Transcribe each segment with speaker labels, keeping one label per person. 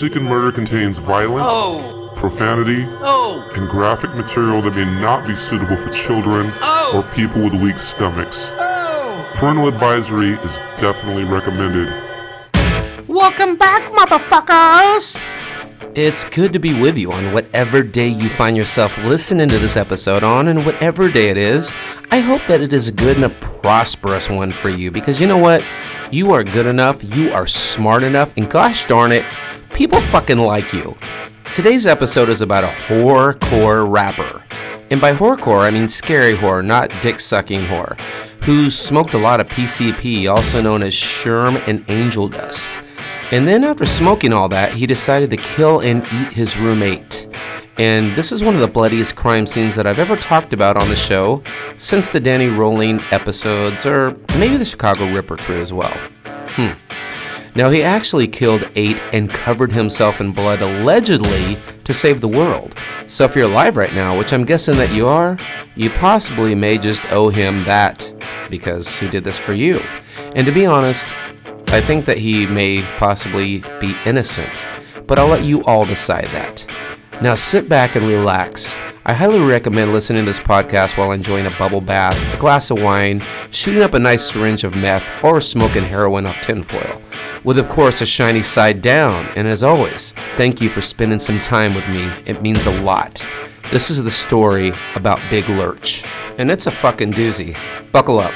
Speaker 1: Music and Murder contains violence,
Speaker 2: oh,
Speaker 1: profanity,
Speaker 2: oh,
Speaker 1: and graphic material that may not be suitable for children
Speaker 2: Oh.
Speaker 1: or people with weak stomachs.
Speaker 2: oh.
Speaker 1: Parental advisory is definitely recommended.
Speaker 3: Welcome back, motherfuckers! It's good to be with you on whatever day you find yourself listening to this episode on, and whatever day it is. I hope that it is a good and a prosperous one for you because you know what? You are good enough, you are smart enough, and gosh darn it, people fucking like you. Today's episode is about a horrorcore rapper. And by horrorcore, I mean scary horror, not dick sucking horror, who smoked a lot of PCP, also known as Sherm and Angel Dust. And then after smoking all that, he decided to kill and eat his roommate. And this is one of the bloodiest crime scenes that I've ever talked about on the show since the Danny Rolling episodes, or maybe the Chicago Ripper crew as well. Hmm. Now, he actually killed eight and covered himself in blood allegedly to save the world. So, if you're alive right now, which I'm guessing that you are, you possibly may just owe him that because he did this for you. And to be honest, I think that he may possibly be innocent, but I'll let you all decide that. Now sit back and relax. I highly recommend listening to this podcast while enjoying a bubble bath, a glass of wine, shooting up a nice syringe of meth, or smoking heroin off tinfoil. With, of course, a shiny side down. And as always, thank you for spending some time with me. It means a lot. This is the story about Big Lurch. And it's a fucking doozy. Buckle up.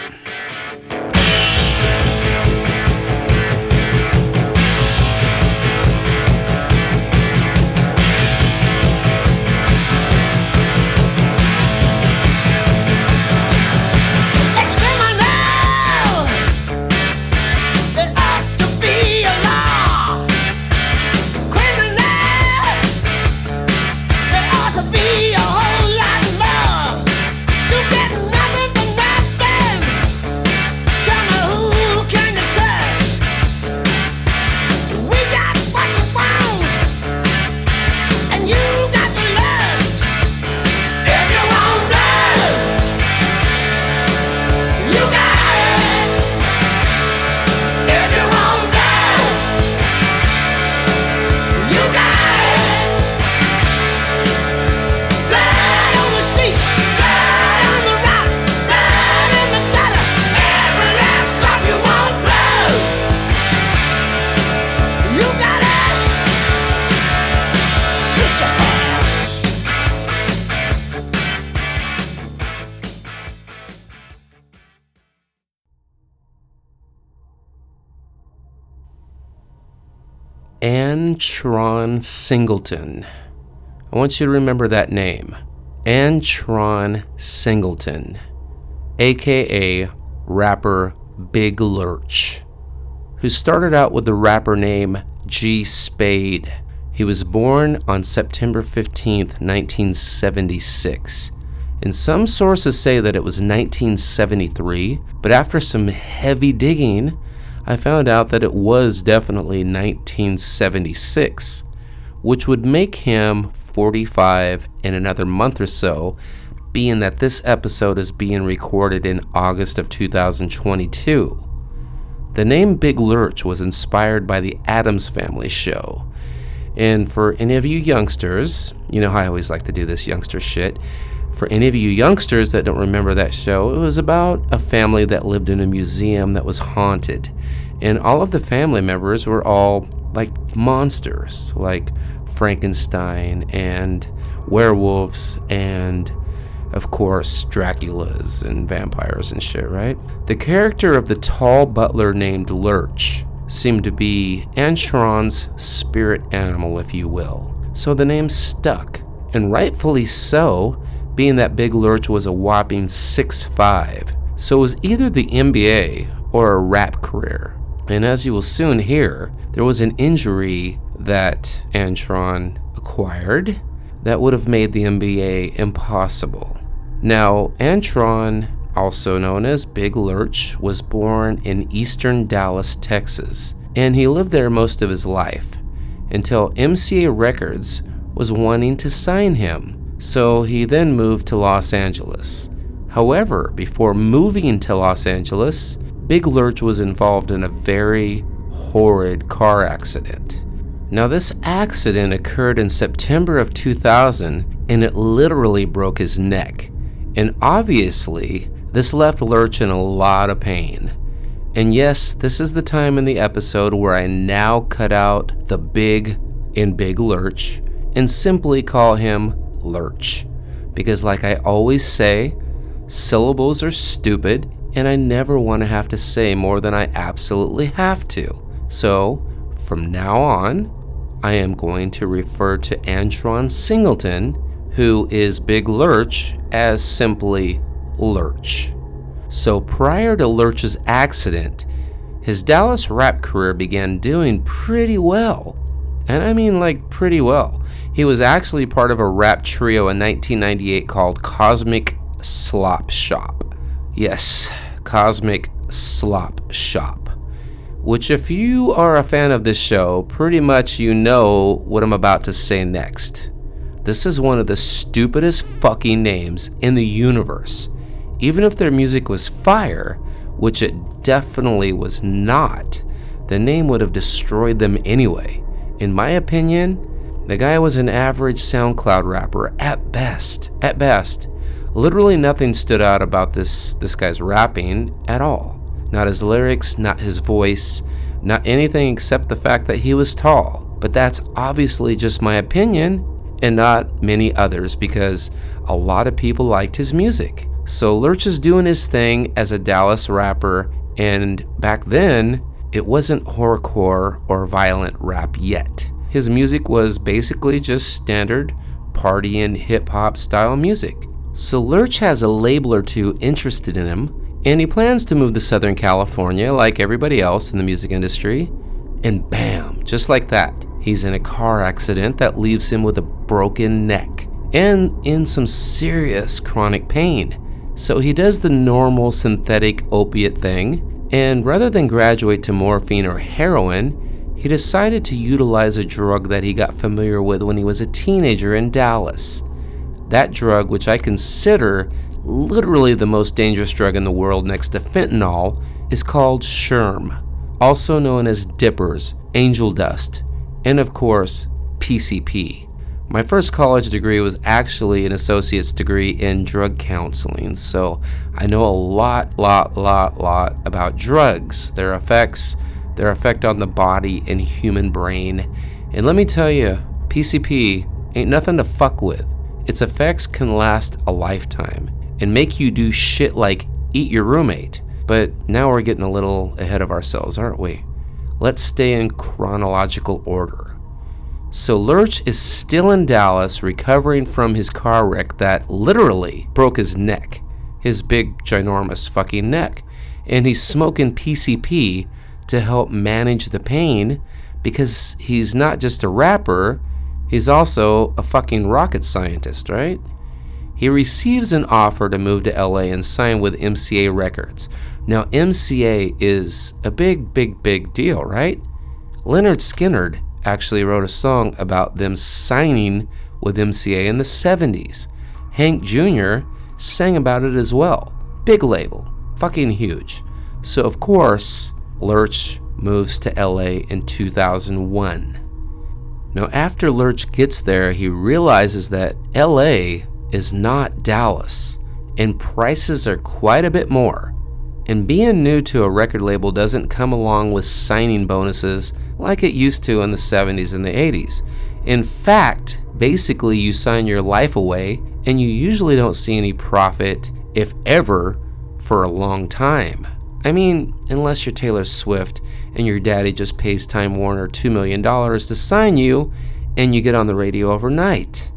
Speaker 3: Antron Singleton. I want you to remember that name. Antron Singleton, aka rapper Big Lurch, who started out with the rapper name G Spade. He was born on September 15th, 1976. And some sources say that it was 1973, but after some heavy digging, I found out that it was definitely 1976, which would make him 45 in another month or so, being that this episode is being recorded in August of 2022. The name Big Lurch was inspired by the Addams Family show. And for any of you youngsters, you know I always like to do this youngster shit. For any of you youngsters that don't remember that show, it was about a family that lived in a museum that was haunted. And all of the family members were all like monsters, like Frankenstein and werewolves and of course, Draculas and vampires and shit, right? The character of the tall butler named Lurch seemed to be Antron's spirit animal, if you will. So the name stuck, and rightfully so, being that Big Lurch was a whopping 6'5. So it was either the NBA or a rap career. And as you will soon hear, there was an injury that Antron acquired that would have made the NBA impossible. Now, Antron, also known as Big Lurch, was born in eastern Dallas, Texas, and he lived there most of his life until MCA Records was wanting to sign him. So he then moved to Los Angeles. However, before moving to Los Angeles, Big Lurch was involved in a very horrid car accident. Now, this accident occurred in September of 2000 and it literally broke his neck. And obviously, this left Lurch in a lot of pain. And yes, this is the time in the episode where I now cut out the big in Big Lurch and simply call him Lurch. Because, like I always say, syllables are stupid and I never want to have to say more than I absolutely have to. So, from now on, I am going to refer to Antron Singleton, who is Big Lurch, as simply Lurch. So, prior to Lurch's accident, his Dallas rap career began doing pretty well. And I mean, like, pretty well. He was actually part of a rap trio in 1998 called Cosmic Slop Shop. Yes, Cosmic Slop Shop. Which, if you are a fan of this show, pretty much you know what I'm about to say next. This is one of the stupidest fucking names in the universe. Even if their music was fire, which it definitely was not, the name would have destroyed them anyway. In my opinion, the guy was an average SoundCloud rapper at best. At best. Literally nothing stood out about this this guy's rapping at all. Not his lyrics, not his voice, not anything except the fact that he was tall. But that's obviously just my opinion and not many others because a lot of people liked his music. So Lurch is doing his thing as a Dallas rapper, and back then, it wasn't horrorcore or violent rap yet. His music was basically just standard party and hip hop style music. So Lurch has a label or two interested in him, and he plans to move to Southern California like everybody else in the music industry. And bam, just like that, he's in a car accident that leaves him with a broken neck and in some serious chronic pain. So he does the normal synthetic opiate thing, and rather than graduate to morphine or heroin, he decided to utilize a drug that he got familiar with when he was a teenager in Dallas. That drug, which I consider literally the most dangerous drug in the world next to fentanyl, is called Sherm, also known as dippers, angel dust, and of course, PCP. My first college degree was actually an associate's degree in drug counseling, so I know a lot, lot, lot, lot about drugs, their effects, their effect on the body and human brain. And let me tell you, PCP ain't nothing to fuck with. Its effects can last a lifetime and make you do shit like eat your roommate. But now we're getting a little ahead of ourselves, aren't we? Let's stay in chronological order. So Lurch is still in Dallas recovering from his car wreck that literally broke his neck, his big, ginormous fucking neck. And he's smoking PCP to help manage the pain because he's not just a rapper, he's also a fucking rocket scientist, right? He receives an offer to move to LA and sign with MCA Records. Now, MCA is a big, big, big deal, right? Lynyrd Skynyrd actually wrote a song about them signing with MCA in the 70s. Hank Jr. sang about it as well. Big label, fucking huge. So, of course, Lurch moves to LA in 2001. Now, after Lurch gets there, he realizes that LA is not Dallas, and prices are quite a bit more. And being new to a record label doesn't come along with signing bonuses like it used to in the 70s and the 80s. In fact, basically, you sign your life away and you usually don't see any profit, if ever, for a long time. I mean, unless you're Taylor Swift and your daddy just pays Time Warner $2 million to sign you and you get on the radio overnight.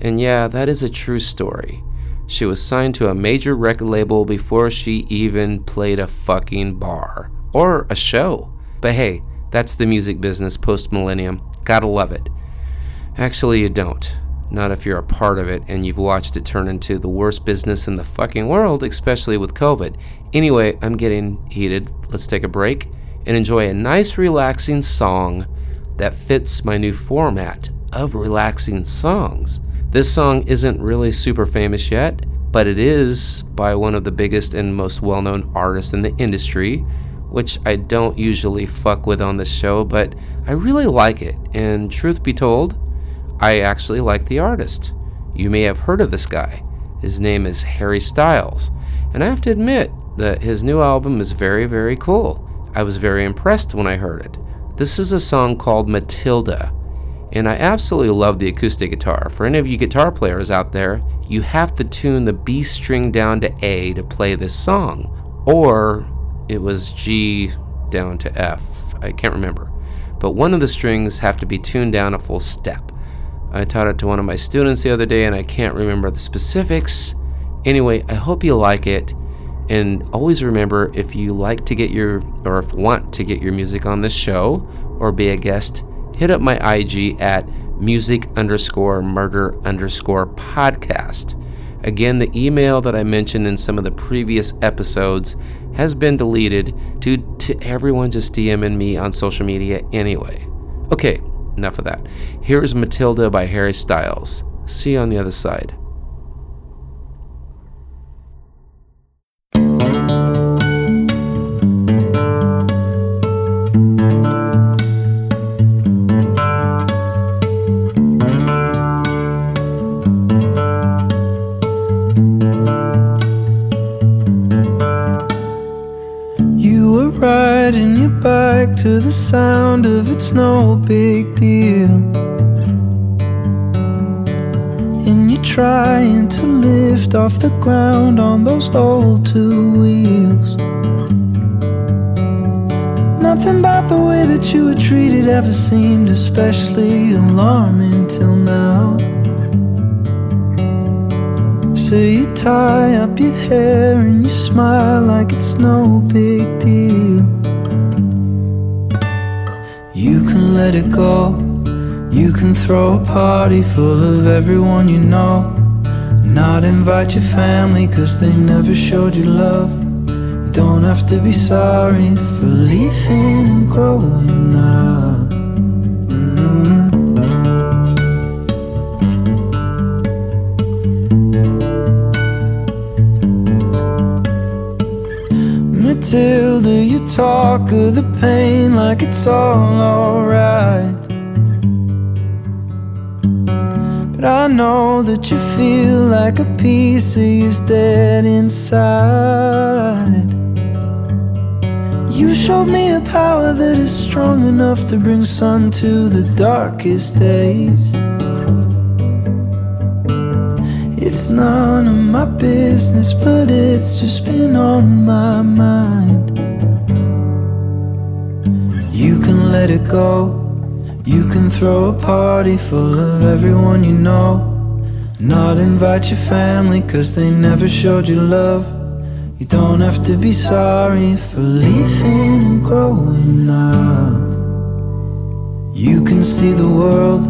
Speaker 3: And yeah, that is a true story. She was signed to a major record label before she even played a fucking bar or a show. But hey, that's the music business post millennium. Gotta love it. Actually, you don't. Not if you're a part of it and you've watched it turn into the worst business in the fucking world, especially with COVID. Anyway, I'm getting heated. Let's take a break and enjoy a nice, relaxing song that fits my new format of relaxing songs. This song isn't really super famous yet, but it is by one of the biggest and most well known artists in the industry, which I don't usually fuck with on this show, but I really like it. And truth be told, I actually like the artist. You may have heard of this guy. His name is Harry Styles, and I have to admit that his new album is very, very cool. I was very impressed when I heard it. This is a song called Matilda, and I absolutely love the acoustic guitar. For any of you guitar players out there, you have to tune the B string down to A to play this song, or it was G down to F. I can't remember. But one of the strings have to be tuned down a full step. I taught it to one of my students the other day and I can't remember the specifics. Anyway, I hope you like it. And always remember if you like to get your, or if want to get your music on this show or be a guest, hit up my IG at music underscore murder underscore podcast. Again, the email that I mentioned in some of the previous episodes has been deleted due to everyone just DMing me on social media anyway. Okay, enough of that. Here is Matilda by Harry Styles. See you on the other side.
Speaker 2: Riding your bike to the sound of it's no big deal. Trying to lift off the ground on those old two wheels. Nothing about the way that you were treated ever seemed especially alarming till now. So you tie up your hair and you smile like it's no big deal. You can let it go. You can throw a party full of everyone you know. Not invite your family cause they never showed you love. You don't have to be sorry for leaving and growing up. Mm. Matilda, you talk of the pain like it's all alright. But I know that you feel like a piece of you's dead inside. You showed me a power that is strong enough to bring sun to the darkest days. It's none of my business, but it's just been on my mind. You can let it go. You can throw a party full of everyone you know. Not invite your family, cause they never showed you love. You don't have to be sorry for leaving and growing up. You can see the world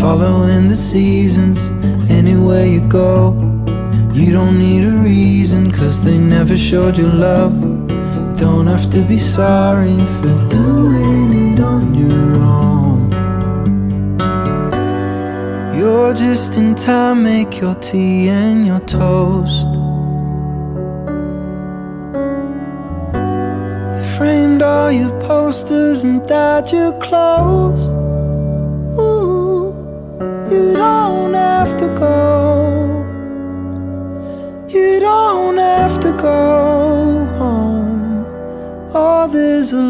Speaker 2: following the seasons anywhere you go. You don't need a reason, cause they never showed you love. You don't have to be sorry for doing it on your own. You're just in time, make your tea and your toast. You framed all your posters and dyed your clothes. Ooh, you don't have to go. You don't have to go home. All this a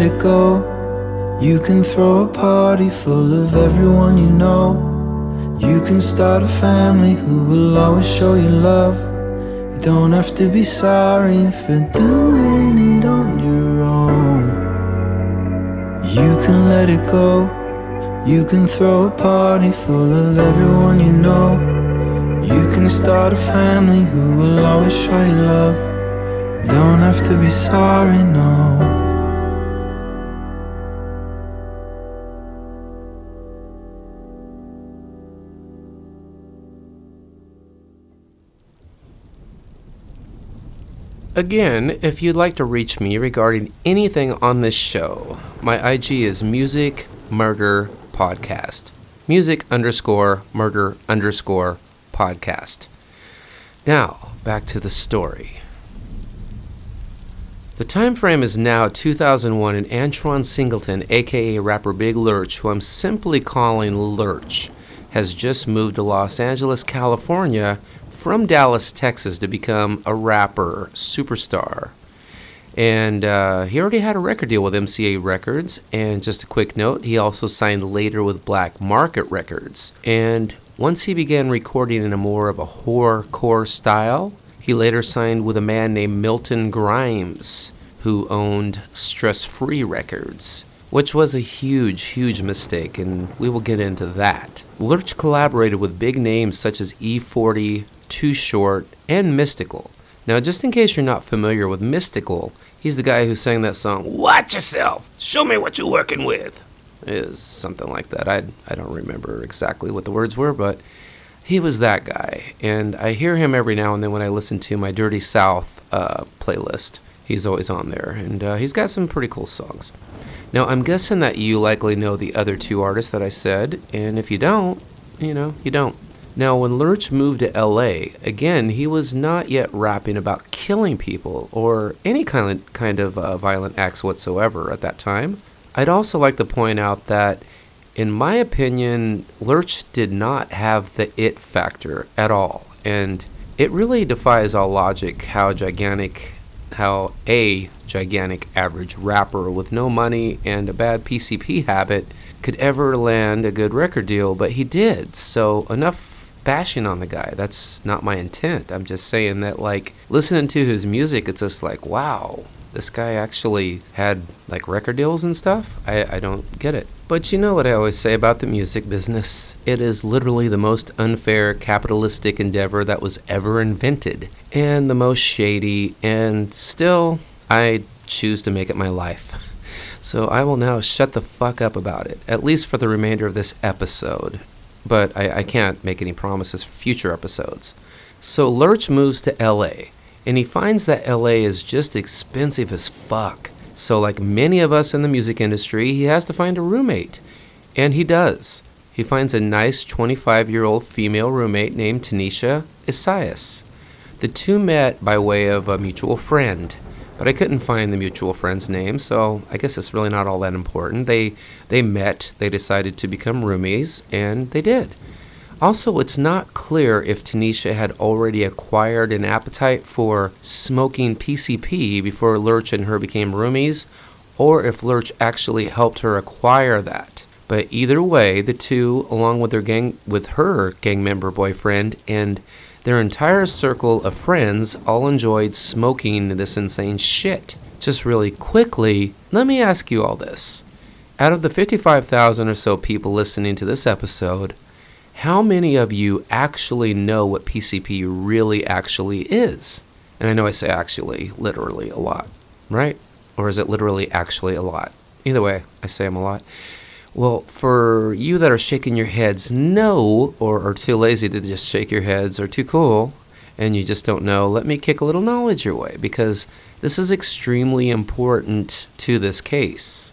Speaker 2: let it go. You can throw a party full of everyone you know. You can start a family who will always show you love. You don't have to be sorry for doing it on your own. You can let it go. You can throw a party full of everyone you know. You can start a family who will always show you love. You don't have to be sorry, no.
Speaker 3: Again, if you'd like to reach me regarding anything on this show, my IG is Music Murder Podcast. Music underscore murder underscore podcast. Now, back to the story. The time frame is now 2001, and Antron Singleton, aka rapper Big Lurch, who I'm simply calling Lurch, has just moved to Los Angeles, California from Dallas, Texas to become a rapper superstar. And uh, he already had a record deal with MCA Records. And just a quick note, he also signed later with Black Market Records. And once he began recording in a more of a horrorcore style, he later signed with a man named Milton Grimes, who owned Stress Free Records, which was a huge, huge mistake, and we will get into that. Lurch collaborated with big names such as E40, Too Short, and Mystikal. Now, just in case you're not familiar with Mystikal, he's the guy who sang that song, Watch Yourself! Show me what you're working with! Is something like that. I, I don't remember exactly what the words were, but he was that guy. And I hear him every now and then when I listen to my Dirty South uh, playlist. He's always on there, and uh, he's got some pretty cool songs. Now, I'm guessing that you likely know the other two artists that I said, and if you don't, you know, you don't. Now, when Lurch moved to LA, again, he was not yet rapping about killing people or any kind of, kind of uh, violent acts whatsoever at that time. I'd also like to point out that, in my opinion, Lurch did not have the it factor at all. And it really defies all logic how gigantic, how a gigantic average rapper with no money and a bad PCP habit could ever land a good record deal, but he did. So, enough bashing on the guy. That's not my intent. I'm just saying that, like, listening to his music, it's just like, wow, this guy actually had, like, record deals and stuff? I, I don't get it. But you know what I always say about the music business? It is literally the most unfair capitalistic endeavor that was ever invented, and the most shady, and still, I choose to make it my life. So I will now shut the fuck up about it, at least for the remainder of this episode. But I, I can't make any promises for future episodes. So Lurch moves to LA, and he finds that LA is just expensive as fuck. So, like many of us in the music industry, he has to find a roommate. And he does. He finds a nice 25 year old female roommate named Tanisha Isaias. The two met by way of a mutual friend, but I couldn't find the mutual friend's name, so I guess it's really not all that important. They they met, they decided to become roomies, and they did. Also, it's not clear if Tanisha had already acquired an appetite for smoking PCP before Lurch and her became roomies, or if Lurch actually helped her acquire that. But either way, the two, along with their gang with her gang member boyfriend and their entire circle of friends all enjoyed smoking this insane shit. Just really quickly, let me ask you all this. Out of the 55,000 or so people listening to this episode, how many of you actually know what PCP really actually is? And I know I say actually, literally a lot, right? Or is it literally actually a lot? Either way, I say them a lot. Well, for you that are shaking your heads no, or are too lazy to just shake your heads, or too cool, and you just don't know, let me kick a little knowledge your way because this is extremely important to this case.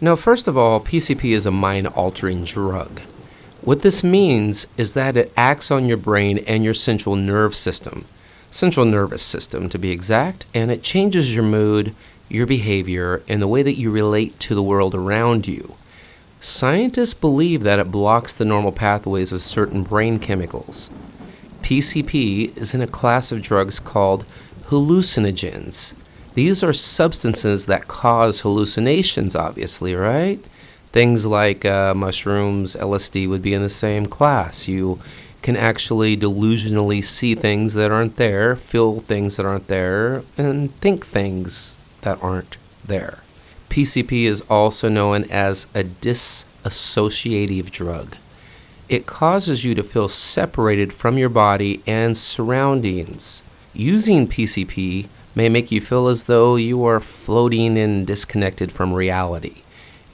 Speaker 3: Now, first of all, PCP is a mind altering drug. What this means is that it acts on your brain and your central nerve system, central nervous system to be exact, and it changes your mood, your behavior, and the way that you relate to the world around you. Scientists believe that it blocks the normal pathways of certain brain chemicals. PCP is in a class of drugs called hallucinogens. These are substances that cause hallucinations, obviously, right? Things like uh, mushrooms, LSD would be in the same class. You can actually delusionally see things that aren't there, feel things that aren't there, and think things that aren't there. PCP is also known as a disassociative drug. It causes you to feel separated from your body and surroundings. Using PCP may make you feel as though you are floating and disconnected from reality.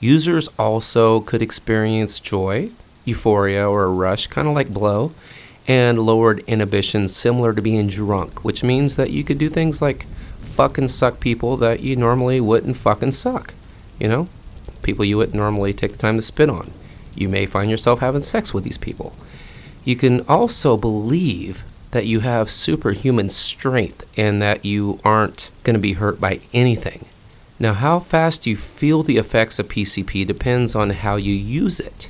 Speaker 3: Users also could experience joy, euphoria, or a rush, kind of like blow, and lowered inhibition similar to being drunk, which means that you could do things like fucking suck people that you normally wouldn't fucking suck. You know? People you wouldn't normally take the time to spit on. You may find yourself having sex with these people. You can also believe that you have superhuman strength and that you aren't going to be hurt by anything. Now, how fast you feel the effects of PCP depends on how you use it.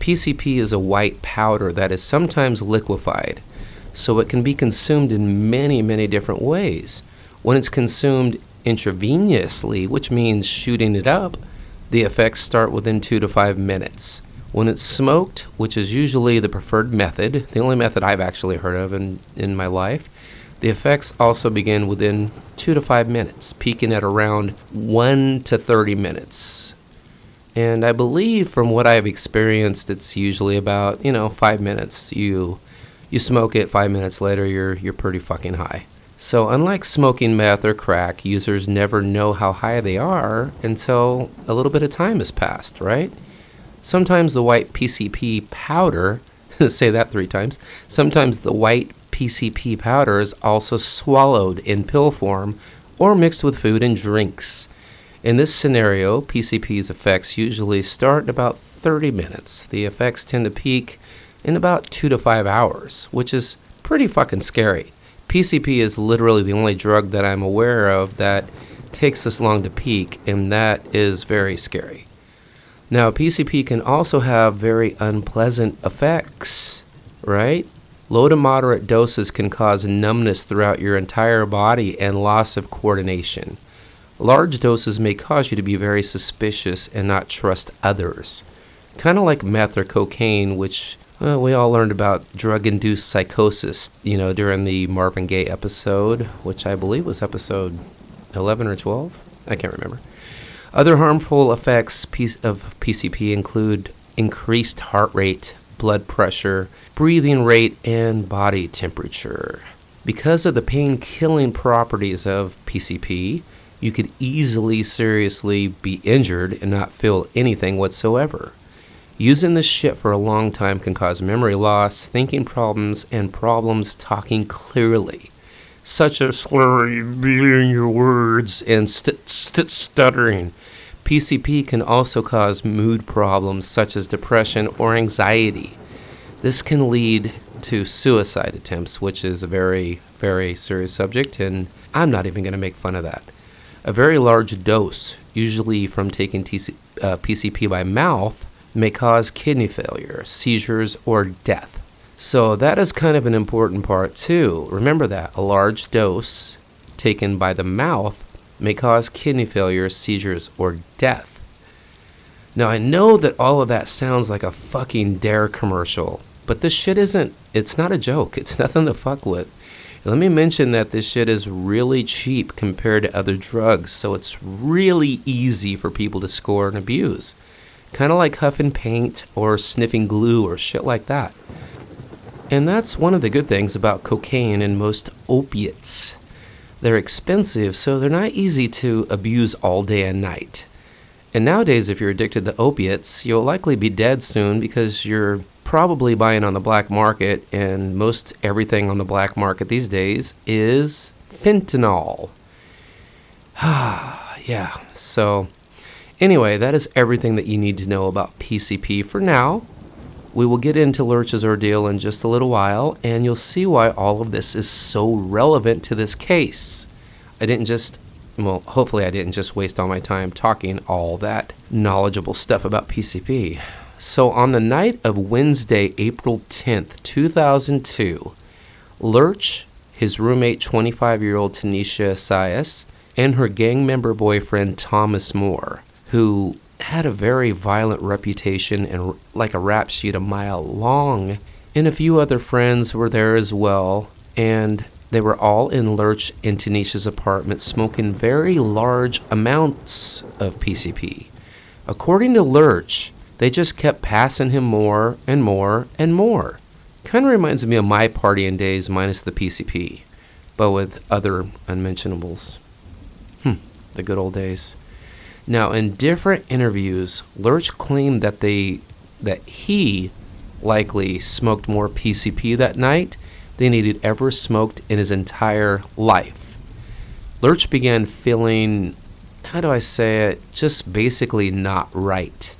Speaker 3: PCP is a white powder that is sometimes liquefied, so it can be consumed in many, many different ways. When it's consumed intravenously, which means shooting it up, the effects start within two to five minutes. When it's smoked, which is usually the preferred method, the only method I've actually heard of in, in my life, the effects also begin within two to five minutes, peaking at around one to 30 minutes. And I believe from what I've experienced, it's usually about, you know, five minutes. You you smoke it, five minutes later you're you're pretty fucking high. So unlike smoking meth or crack, users never know how high they are until a little bit of time has passed, right? Sometimes the white PCP powder, say that three times, sometimes the white PCP powder is also swallowed in pill form or mixed with food and drinks. In this scenario, PCP's effects usually start in about 30 minutes. The effects tend to peak in about 2 to 5 hours, which is pretty fucking scary. PCP is literally the only drug that I'm aware of that takes this long to peak, and that is very scary. Now, PCP can also have very unpleasant effects, right? Low to moderate doses can cause numbness throughout your entire body and loss of coordination. Large doses may cause you to be very suspicious and not trust others. Kind of like meth or cocaine, which well, we all learned about drug induced psychosis, you know, during the Marvin Gaye episode, which I believe was episode 11 or 12. I can't remember. Other harmful effects of PCP include increased heart rate, blood pressure, breathing rate, and body temperature. Because of the pain killing properties of PCP, you could easily seriously be injured and not feel anything whatsoever. Using this shit for a long time can cause memory loss, thinking problems, and problems talking clearly, such as slurring your words and st- st- stuttering. PCP can also cause mood problems such as depression or anxiety. This can lead to suicide attempts, which is a very, very serious subject, and I'm not even going to make fun of that. A very large dose, usually from taking TC, uh, PCP by mouth, may cause kidney failure, seizures, or death. So, that is kind of an important part too. Remember that a large dose taken by the mouth may cause kidney failure, seizures, or death. Now, I know that all of that sounds like a fucking D.A.R.E. commercial, but this shit isn't, it's not a joke. It's nothing to fuck with. let me mention that this shit is really cheap compared to other drugs, so it's really easy for people to score and abuse. Kind of like huffing paint or sniffing glue or shit like that. And that's one of the good things about cocaine and most opiates. They're expensive, so they're not easy to abuse all day and night. And nowadays, if you're addicted to opiates, you'll likely be dead soon because you're probably buying on the black market, and most everything on the black market these days is fentanyl. Ah yeah, so anyway, that is everything that you need to know about PCP for now. We will get into Lurch's ordeal in just a little while, and you'll see why all of this is so relevant to this case. I didn't just, well, hopefully, I didn't just waste all my time talking all that knowledgeable stuff about PCP. So, on the night of Wednesday, April 10th, 2002, Lurch, his roommate, 25 year old Tanisha Sias, and her gang member boyfriend Thomas Moore, who had a very violent reputation and like a rap sheet a mile long. And a few other friends were there as well, and they were all in Lurch and Tanisha's apartment smoking very large amounts of PCP. According to Lurch, they just kept passing him more and more and more. Kind of reminds me of my partying days minus the PCP, but with other unmentionables. Hmm, the good old days. Now, in different interviews, Lurch claimed that they that he likely smoked more PCP that night than he'd ever smoked in his entire life. Lurch began feeling, how do I say it, just basically not right.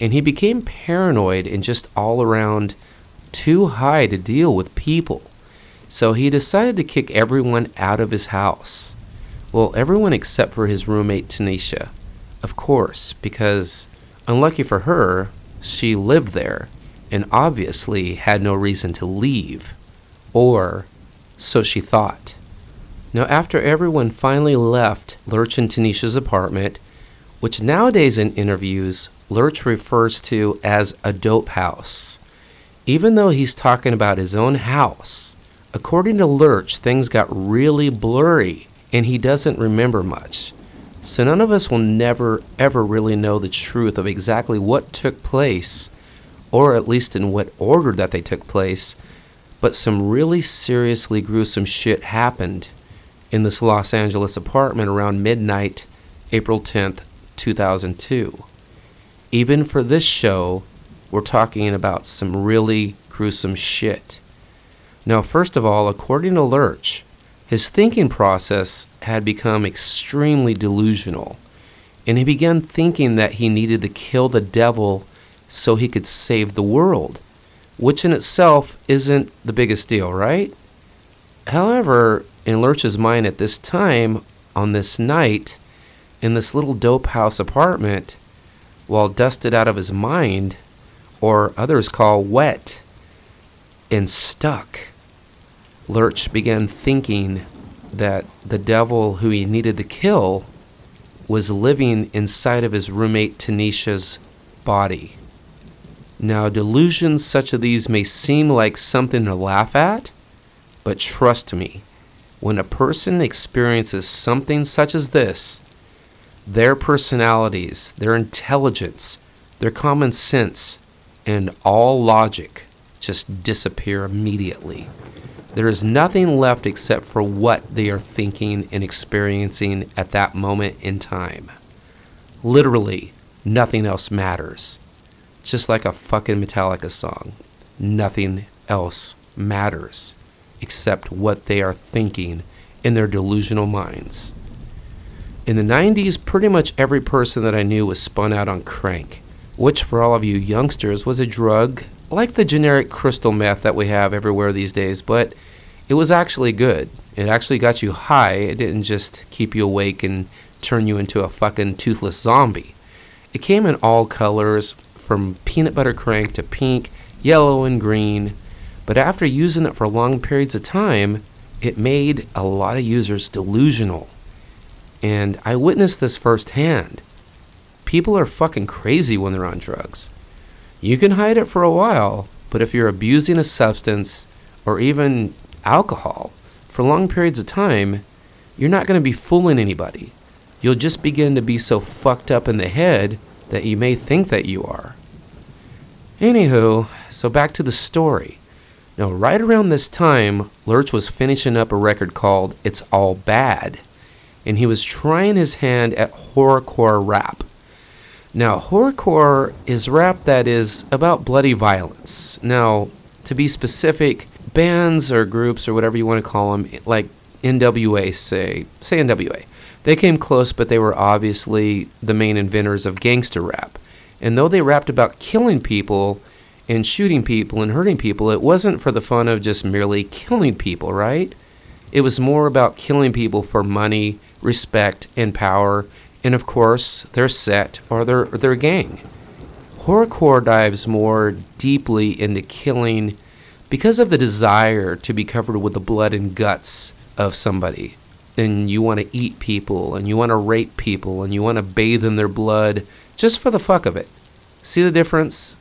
Speaker 3: And he became paranoid and just all around too high to deal with people. So he decided to kick everyone out of his house. Well, everyone except for his roommate Tanisha. Of course, because unlucky for her, she lived there and obviously had no reason to leave. Or so she thought. Now, after everyone finally left Lurch and Tanisha's apartment, which nowadays in interviews Lurch refers to as a dope house, even though he's talking about his own house, according to Lurch, things got really blurry and he doesn't remember much. So none of us will never ever really know the truth of exactly what took place, or at least in what order that they took place, but some really seriously gruesome shit happened in this Los Angeles apartment around midnight, April 10th, 2002. Even for this show, we're talking about some really gruesome shit. Now, first of all, according to Lurch, his thinking process had become extremely delusional, and he began thinking that he needed to kill the devil so he could save the world, which in itself isn't the biggest deal, right? However, in Lurch's mind at this time, on this night, in this little dope house apartment, while dusted out of his mind, or others call wet and stuck, Lurch began thinking that the devil who he needed to kill was living inside of his roommate Tanisha's body. Now, delusions such as these may seem like something to laugh at, but trust me, when a person experiences something such as this, their personalities, their intelligence, their common sense, and all logic just disappear immediately. There is nothing left except for what they are thinking and experiencing at that moment in time. Literally, nothing else matters. Just like a fucking Metallica song. Nothing else matters except what they are thinking in their delusional minds. In the 90s, pretty much every person that I knew was spun out on crank, which for all of you youngsters was a drug like the generic crystal meth that we have everywhere these days, but it was actually good. It actually got you high. It didn't just keep you awake and turn you into a fucking toothless zombie. It came in all colors, from peanut butter crank to pink, yellow, and green. But after using it for long periods of time, it made a lot of users delusional. And I witnessed this firsthand. People are fucking crazy when they're on drugs. You can hide it for a while, but if you're abusing a substance or even alcohol for long periods of time, you're not going to be fooling anybody. You'll just begin to be so fucked up in the head that you may think that you are. Anywho, so back to the story. Now, right around this time, Lurch was finishing up a record called It's All Bad, and he was trying his hand at horrorcore rap. Now, horrorcore is rap that is about bloody violence. Now, to be specific, bands or groups or whatever you want to call them, like NWA, say, say NWA, they came close, but they were obviously the main inventors of gangster rap. And though they rapped about killing people and shooting people and hurting people, it wasn't for the fun of just merely killing people, right? It was more about killing people for money, respect, and power, and of course, their set or their, their gang. Horrorcore dives more deeply into killing because of the desire to be covered with the blood and guts of somebody. and you want to eat people and you want to rape people and you want to bathe in their blood just for the fuck of it. See the difference?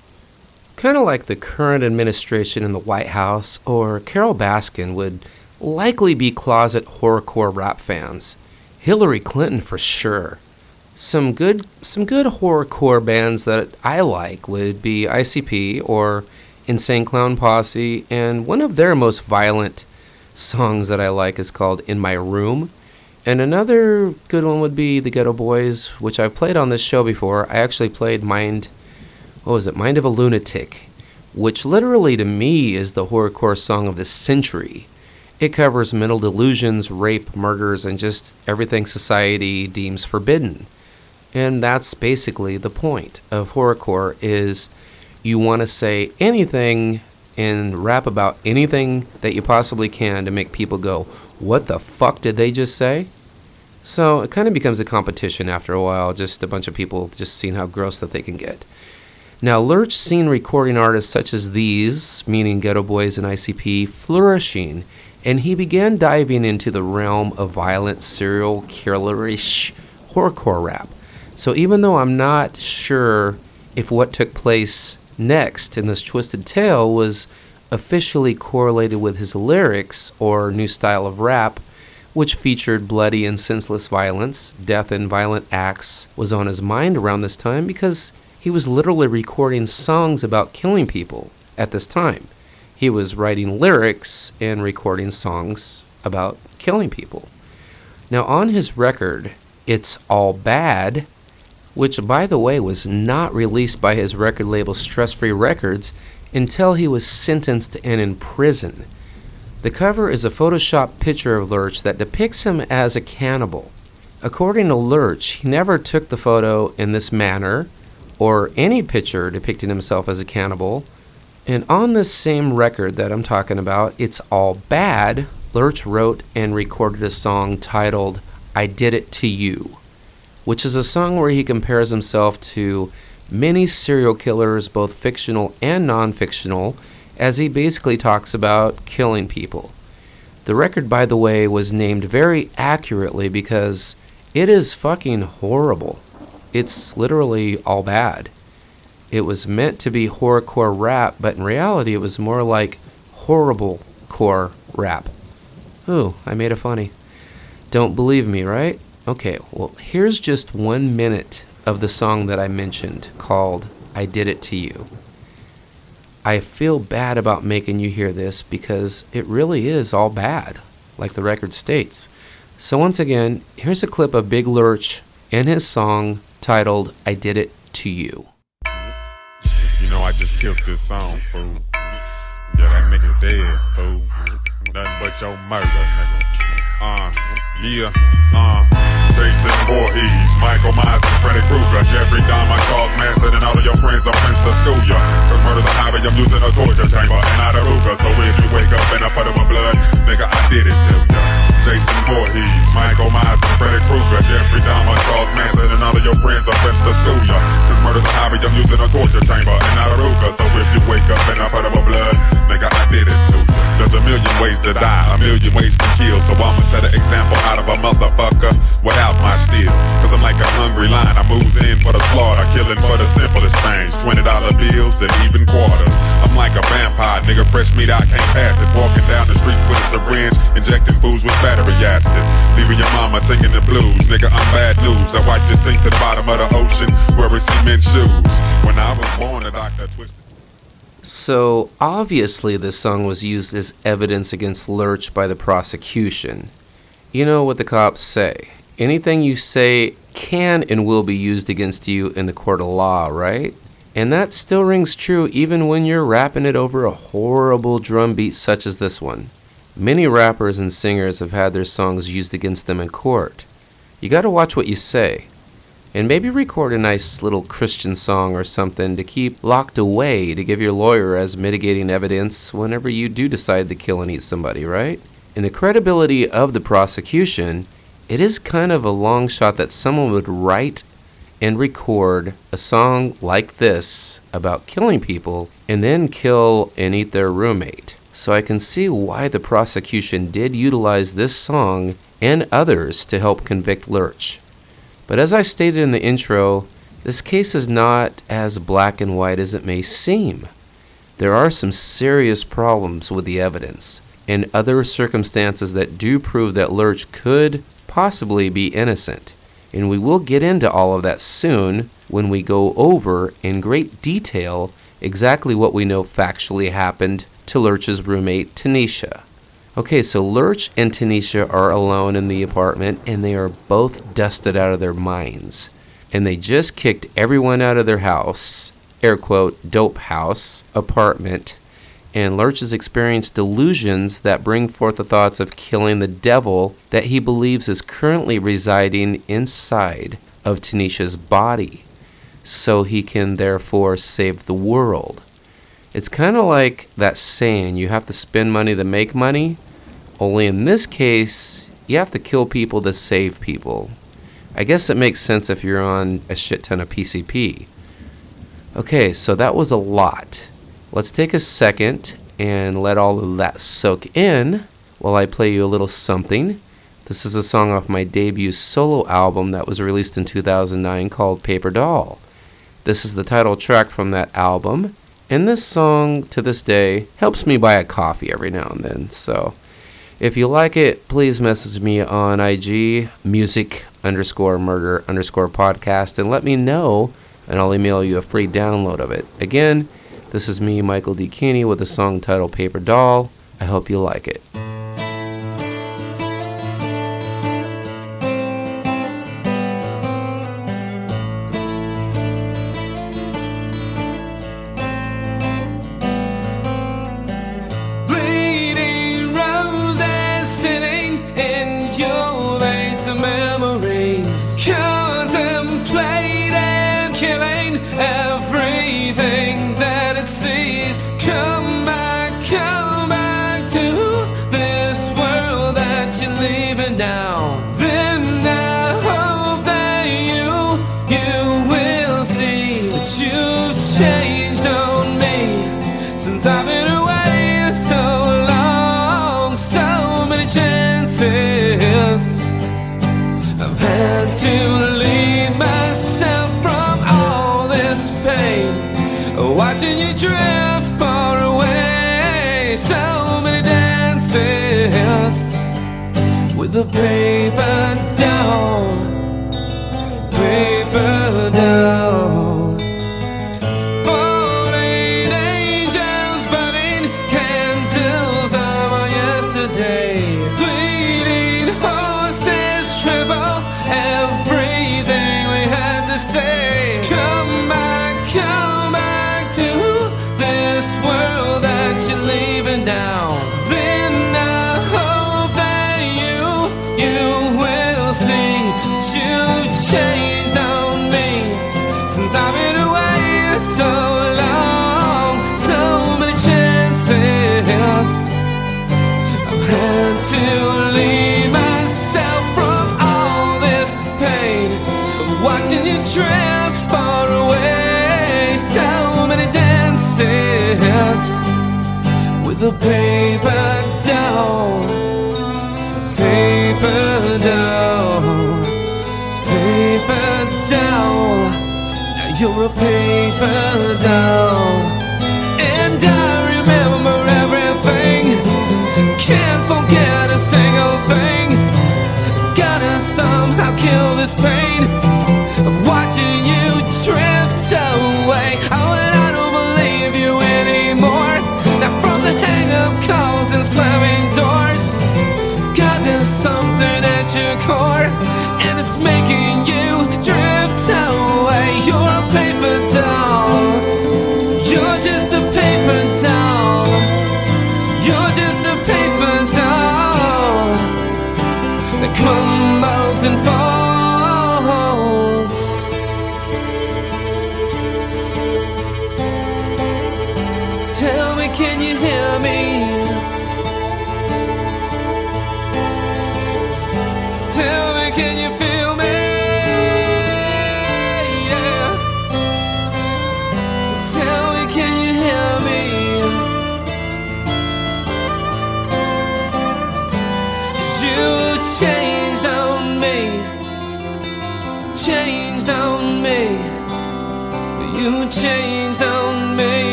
Speaker 3: Kind of like the current administration in the White House or Carole Baskin would likely be closet horrorcore rap fans. Hillary Clinton for sure. Some good some good horrorcore bands that I like would be ICP or Insane Clown Posse and one of their most violent songs that I like is called In My Room. And another good one would be The Geto Boys, which I've played on this show before. I actually played Mind, what was it, Mind of a Lunatic, which literally to me is the horrorcore song of the century. It covers mental delusions, rape, murders, and just everything society deems forbidden. And that's basically the point of horrorcore is you want to say anything and rap about anything that you possibly can to make people go, What the fuck did they just say? So it kind of becomes a competition after a while, just a bunch of people just seeing how gross that they can get. Now, Lurch seen recording artists such as these, meaning Geto Boys and ICP, flourishing, and he began diving into the realm of violent, serial killerish horrorcore rap. So even though I'm not sure if what took place next in this twisted tale was officially correlated with his lyrics or new style of rap, which featured bloody and senseless violence, death and violent acts, was on his mind around this time because he was literally recording songs about killing people at this time. He was writing lyrics and recording songs about killing people. Now, on his record, It's All Bad, which, by the way, was not released by his record label Stress Free Records until he was sentenced and in prison. The cover is a Photoshop picture of Lurch that depicts him as a cannibal. According to Lurch, he never took the photo in this manner or any picture depicting himself as a cannibal. And on this same record that I'm talking about, It's All Bad, Lurch wrote and recorded a song titled I Did It to You, which is a song where he compares himself to many serial killers, both fictional and non fictional, as he basically talks about killing people. The record, by the way, was named very accurately because it is fucking horrible. It's literally all bad. It was meant to be horrorcore rap, but in reality, it was more like horrible core rap. Ooh, I made it funny. Don't believe me, right? Okay, well, here's just one minute of the song that I mentioned called I Did It to You. I feel bad about making you hear this because it really is all bad, like the record states. So, once again, here's a clip of Big Lurch and his song titled I Did It to You.
Speaker 4: You know I just killed this song, fool. Yeah, that nigga dead, fool. Nothing but your murder, nigga. Uh, yeah, uh. Jason Voorhees, Michael Myers and Freddy Krueger, Jeffrey Dahmer, Charles Manson, and all of your friends are French to school ya. Cause murder's a hobby, I'm using a torture chamber and not a Ruger. So if you wake up and I put in my blood, nigga, I did it to ya. Jason Voorhees, Michael Myers and Freddy Krueger, Jeffrey Dahmer, Charles Manson, and all of your friends are French to school ya. Cause murder's a hobby, I'm using a torture chamber and not a Ruger. So if you wake up and I put in my blood, nigga, I did it to ya. There's a million ways to die, a million ways to kill. So I'ma set an example out of a motherfucker without my steel. Cause I'm like a hungry lion, I moves in for the slaughter, killing for the simplest things. Twenty dollar bills and even quarters. I'm like a vampire, nigga, fresh meat, I can't pass it. Walking down the streets with a syringe, injecting fools with battery acid. Leaving your mama singing the blues, nigga, I'm bad news. I watch you sink to the bottom of the ocean, wearing cement shoes. When I was born, doctor twisted.
Speaker 3: So, obviously, this song was used as evidence against Lurch by the prosecution. You know what the cops say anything you say can and will be used against you in the court of law, right? And that still rings true even when you're rapping it over a horrible drum beat such as this one. Many rappers and singers have had their songs used against them in court. You gotta watch what you say. And maybe record a nice little Christian song or something to keep locked away to give your lawyer as mitigating evidence whenever you do decide to kill and eat somebody, right? In the credibility of the prosecution, it is kind of a long shot that someone would write and record a song like this about killing people and then kill and eat their roommate. So I can see why the prosecution did utilize this song and others to help convict Lurch. But as I stated in the intro, this case is not as black and white as it may seem. There are some serious problems with the evidence and other circumstances that do prove that Lurch could possibly be innocent. And we will get into all of that soon when we go over in great detail exactly what we know factually happened to Lurch's roommate, Tanisha. Okay, so Lurch and Tanisha are alone in the apartment and they are both dusted out of their minds. And they just kicked everyone out of their house, air quote, dope house, apartment. And Lurch has experienced delusions that bring forth the thoughts of killing the devil that he believes is currently residing inside of Tanisha's body, so he can therefore save the world. It's kind of like that saying you have to spend money to make money, only in this case, you have to kill people to save people. I guess it makes sense if you're on a shit ton of PCP. Okay, so that was a lot. Let's take a second and let all of that soak in while I play you a little something. This is a song off my debut solo album that was released in 2009 called Paper Doll. This is the title track from that album, and this song to this day helps me buy a coffee every now and then. So if you like it, please message me on IG, music underscore murder underscore podcast, and let me know, and I'll email you a free download of it. Again, this is me, Michael D. Keeney, with a song titled Paper Doll. I hope you like it.
Speaker 5: A paper doll, paper doll paper doll. Now you're a paper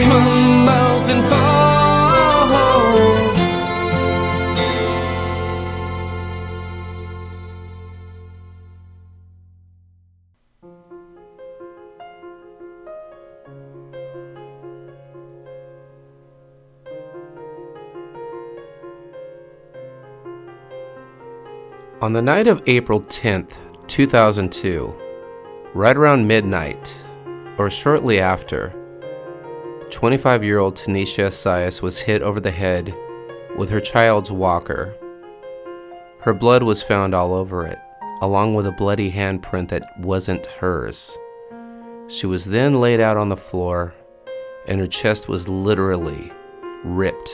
Speaker 5: and falls.
Speaker 3: On the night of April 10th, 2002, right around midnight, or shortly after, 25 year old Tanisha Asias was hit over the head with her child's walker. Her blood was found all over it, along with a bloody handprint that wasn't hers. She was then laid out on the floor, and her chest was literally ripped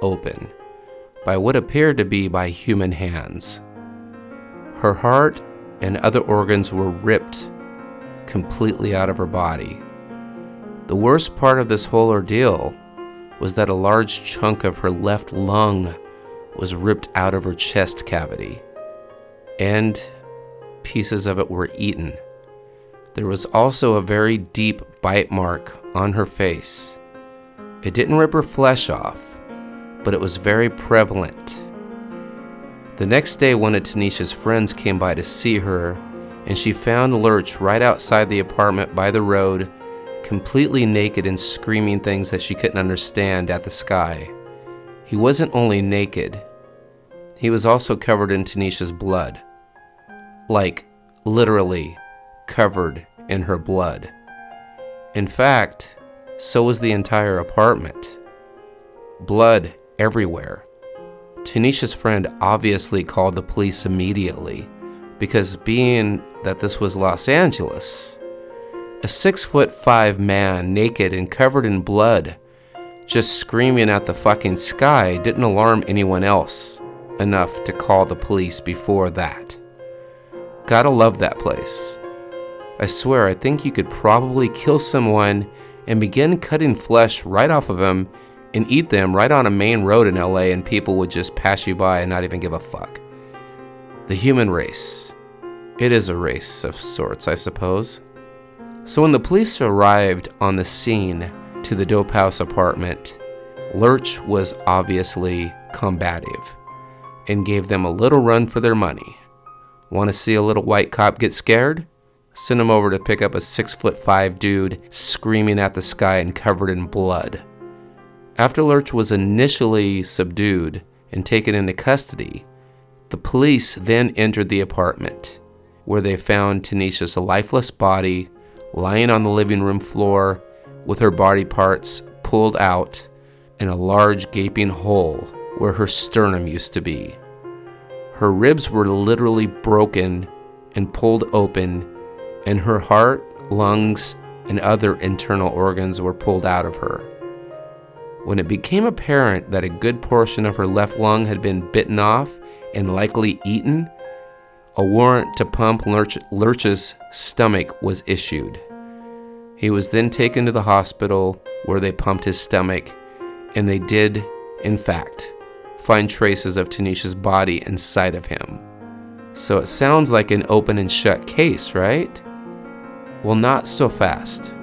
Speaker 3: open by what appeared to be by human hands. Her heart and other organs were ripped completely out of her body. The worst part of this whole ordeal was that a large chunk of her left lung was ripped out of her chest cavity, and pieces of it were eaten. There was also a very deep bite mark on her face. It didn't rip her flesh off, but it was very prevalent. The next day, one of Tanisha's friends came by to see her, and she found Lurch right outside the apartment by the road, completely naked and screaming things that she couldn't understand at the sky. He wasn't only naked, he was also covered in Tanisha's blood. Like, literally, covered in her blood. In fact, so was the entire apartment. Blood everywhere. Tanisha's friend obviously called the police immediately because, being that this was Los Angeles, a six foot five man, naked and covered in blood, just screaming at the fucking sky didn't alarm anyone else enough to call the police before that. Gotta love that place. I swear, I think you could probably kill someone and begin cutting flesh right off of them and eat them right on a main road in LA, and people would just pass you by and not even give a fuck. The human race. It is a race of sorts, I suppose. So when the police arrived on the scene to the Dope House apartment, Lurch was obviously combative and gave them a little run for their money. Want to see a little white cop get scared? Send him over to pick up a six foot five dude screaming at the sky and covered in blood. After Lurch was initially subdued and taken into custody, the police then entered the apartment, where they found Tanisha's lifeless body lying on the living room floor with her body parts pulled out and a large gaping hole where her sternum used to be. Her ribs were literally broken and pulled open, and her heart, lungs, and other internal organs were pulled out of her. When it became apparent that a good portion of her left lung had been bitten off and likely eaten, a warrant to pump Lurch, Lurch's stomach was issued. He was then taken to the hospital where they pumped his stomach, and they did, in fact, find traces of Tanisha's body inside of him. So it sounds like an open and shut case, right? Well, not so fast.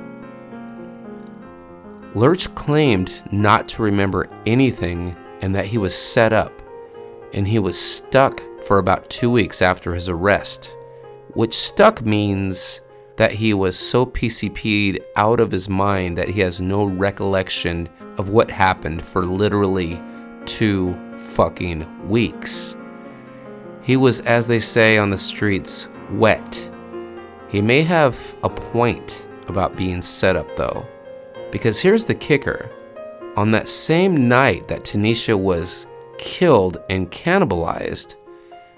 Speaker 3: Lurch claimed not to remember anything and that he was set up, and he was stuck for about two weeks after his arrest, which stuck means that he was so PCP'd out of his mind that he has no recollection of what happened for literally two fucking weeks. He was, as they say on the streets, wet. He may have a point about being set up though, because here's the kicker. On that same night that Tanisha was killed and cannibalized,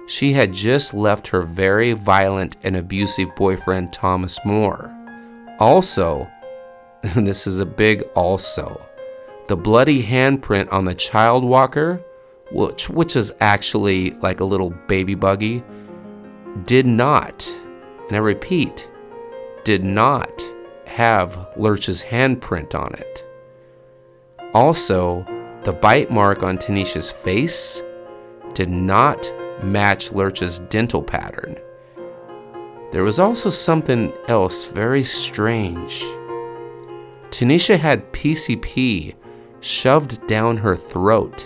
Speaker 3: she had just left her very violent and abusive boyfriend Thomas Moore. Also, and this is a big also, the bloody handprint on the child walker, which which is actually like a little baby buggy, did not, and I repeat, did not have Lurch's handprint on it. Also, the bite mark on Tanisha's face did not match Lurch's dental pattern. There was also something else very strange. Tanisha had PCP shoved down her throat,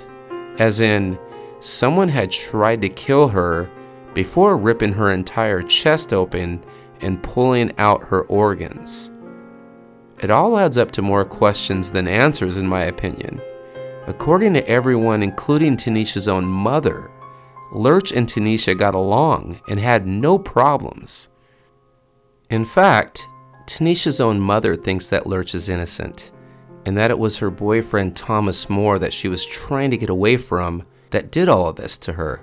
Speaker 3: as in, someone had tried to kill her before ripping her entire chest open and pulling out her organs. It all adds up to more questions than answers, in my opinion. According to everyone, including Tanisha's own mother, Lurch and Tanisha got along and had no problems. In fact, Tanisha's own mother thinks that Lurch is innocent, and that it was her boyfriend Thomas Moore that she was trying to get away from that did all of this to her.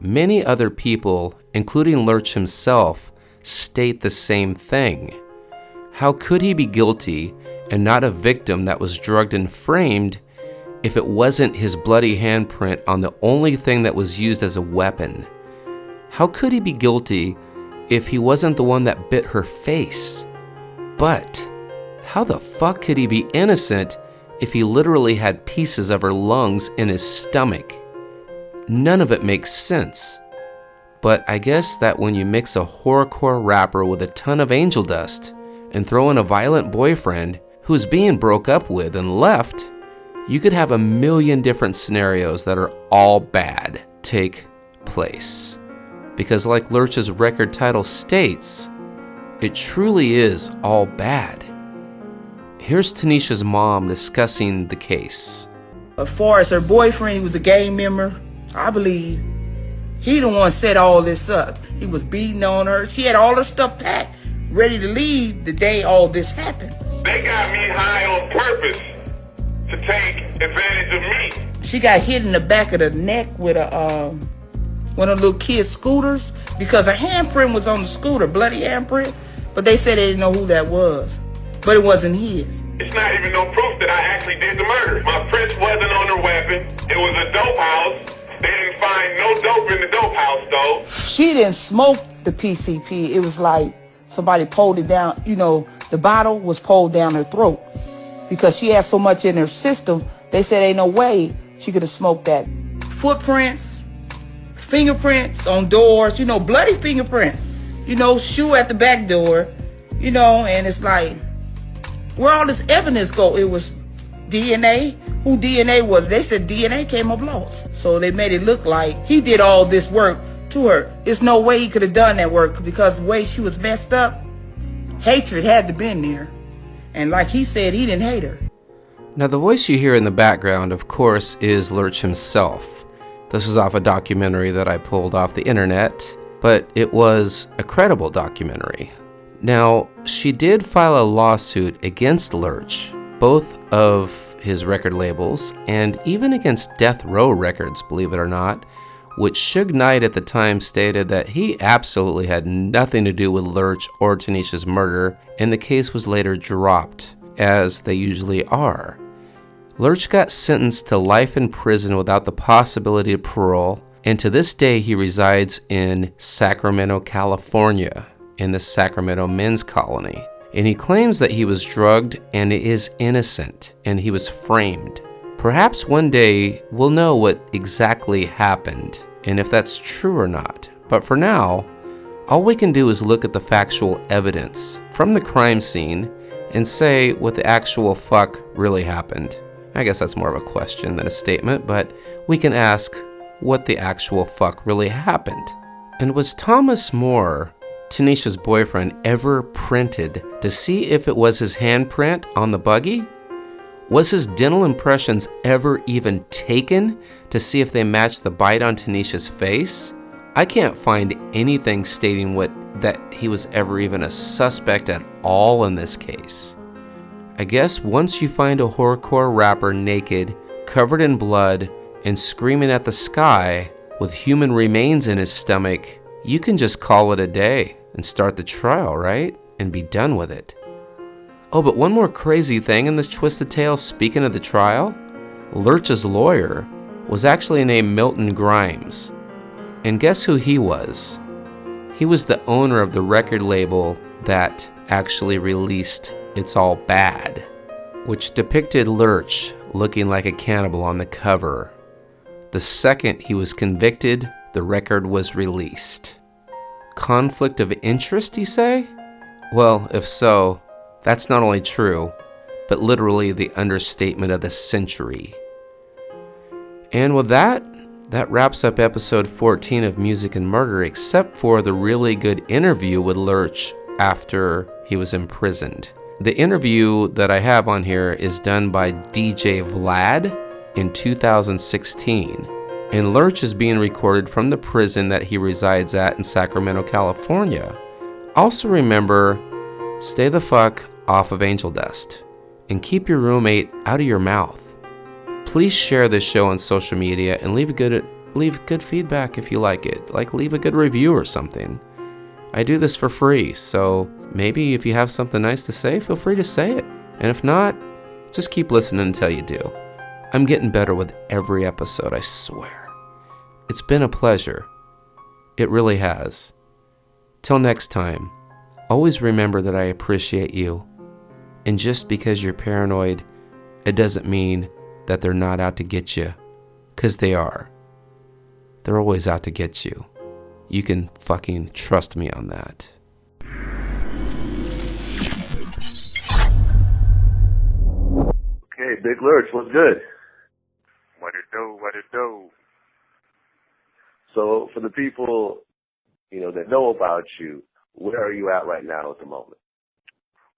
Speaker 3: Many other people, including Lurch himself, state the same thing. How could he be guilty and not a victim that was drugged and framed if it wasn't his bloody handprint on the only thing that was used as a weapon? How could he be guilty if he wasn't the one that bit her face? But how the fuck could he be innocent if he literally had pieces of her lungs in his stomach? None of it makes sense. But I guess that when you mix a horrorcore rapper with a ton of angel dust and throw in a violent boyfriend who's being broke up with and left, you could have a million different scenarios that are all bad take place. Because, like Lurch's record title states, it truly is all bad. Here's Tanisha's mom discussing the case.
Speaker 6: As far as her boyfriend, he was a gang member, I believe. He the one set all this up. He was beating on her. She had all her stuff packed, ready to leave the day all this happened.
Speaker 7: They got me high on purpose to take advantage of me.
Speaker 6: She got hit in the back of the neck with a um, one of the little kids' scooters because her handprint was on the scooter, bloody handprint. But they said they didn't know who that was, but it wasn't his.
Speaker 7: It's not even no proof that I actually did the murder. My prints wasn't on her weapon. It was a dope house. They didn't find no dope in the dope house though.
Speaker 6: She didn't smoke the PCP. It was like somebody pulled it down. You know, the bottle was pulled down her throat because she had so much in her system. They said ain't no way she could have smoked that. Footprints, fingerprints on doors. You know, bloody fingerprint. You know, shoe at the back door. You know, and it's like where all this evidence go? It was DNA. Who DNA was? They said DNA came up lost. So they made it look like he did all this work to her. It's no way he could have done that work because the way she was messed up, hatred had to been there. And like he said, he didn't hate her.
Speaker 3: Now, the voice you hear in the background, of course, is Lurch himself. This was off a documentary that I pulled off the internet, but it was a credible documentary. Now, she did file a lawsuit against Lurch, both of his record labels and even against Death Row Records, believe it or not, which Suge Knight at the time stated that he absolutely had nothing to do with Lurch or Tanisha's murder, and the case was later dropped, as they usually are. Lurch got sentenced to life in prison without the possibility of parole, and to this day he resides in Sacramento, California, in the Sacramento Men's Colony. And he claims that he was drugged and is innocent, and he was framed. Perhaps one day we'll know what exactly happened and if that's true or not. But for now, all we can do is look at the factual evidence from the crime scene and say what the actual fuck really happened. I guess that's more of a question than a statement, but we can ask what the actual fuck really happened. And was Thomas Moore, Tanisha's boyfriend, ever printed to see if it was his handprint on the buggy? Was his dental impressions ever even taken to see if they matched the bite on Tanisha's face? I can't find anything stating what that he was ever even a suspect at all in this case. I guess once you find a horrorcore rapper naked, covered in blood, and screaming at the sky with human remains in his stomach, you can just call it a day and start the trial, right? And be done with it. Oh, but one more crazy thing in this twisted tale, speaking of the trial, Lurch's lawyer was actually named Milton Grimes. And guess who he was? He was the owner of the record label that actually released It's All Bad, which depicted Lurch looking like a cannibal on the cover. The second he was convicted, the record was released. Conflict of interest, you say? Well, if so, that's not only true, but literally the understatement of the century. And with that, that wraps up episode 14 of Music and Murder, except for the really good interview with Lurch after he was imprisoned. The interview that I have on here is done by DJ Vlad in 2016, and Lurch is being recorded from the prison that he resides at in Sacramento, California. Also, remember stay the fuck off of angel dust and keep your roommate out of your mouth. Please share this show on social media and leave a good leave good feedback if you like it. Like leave a good review or something. I do this for free, so maybe if you have something nice to say, feel free to say it. And if not, just keep listening until you do. I'm getting better with every episode, I swear. It's been a pleasure. It really has. Till next time, always remember that I appreciate you. And just because you're paranoid, it doesn't mean that they're not out to get you. Because they are. They're always out to get you. You can fucking trust me on that.
Speaker 8: Okay, Big Lurch, what's good?
Speaker 9: What it do? What it do?
Speaker 8: So, for the people, you know, that know about you, where are you at right now at the moment?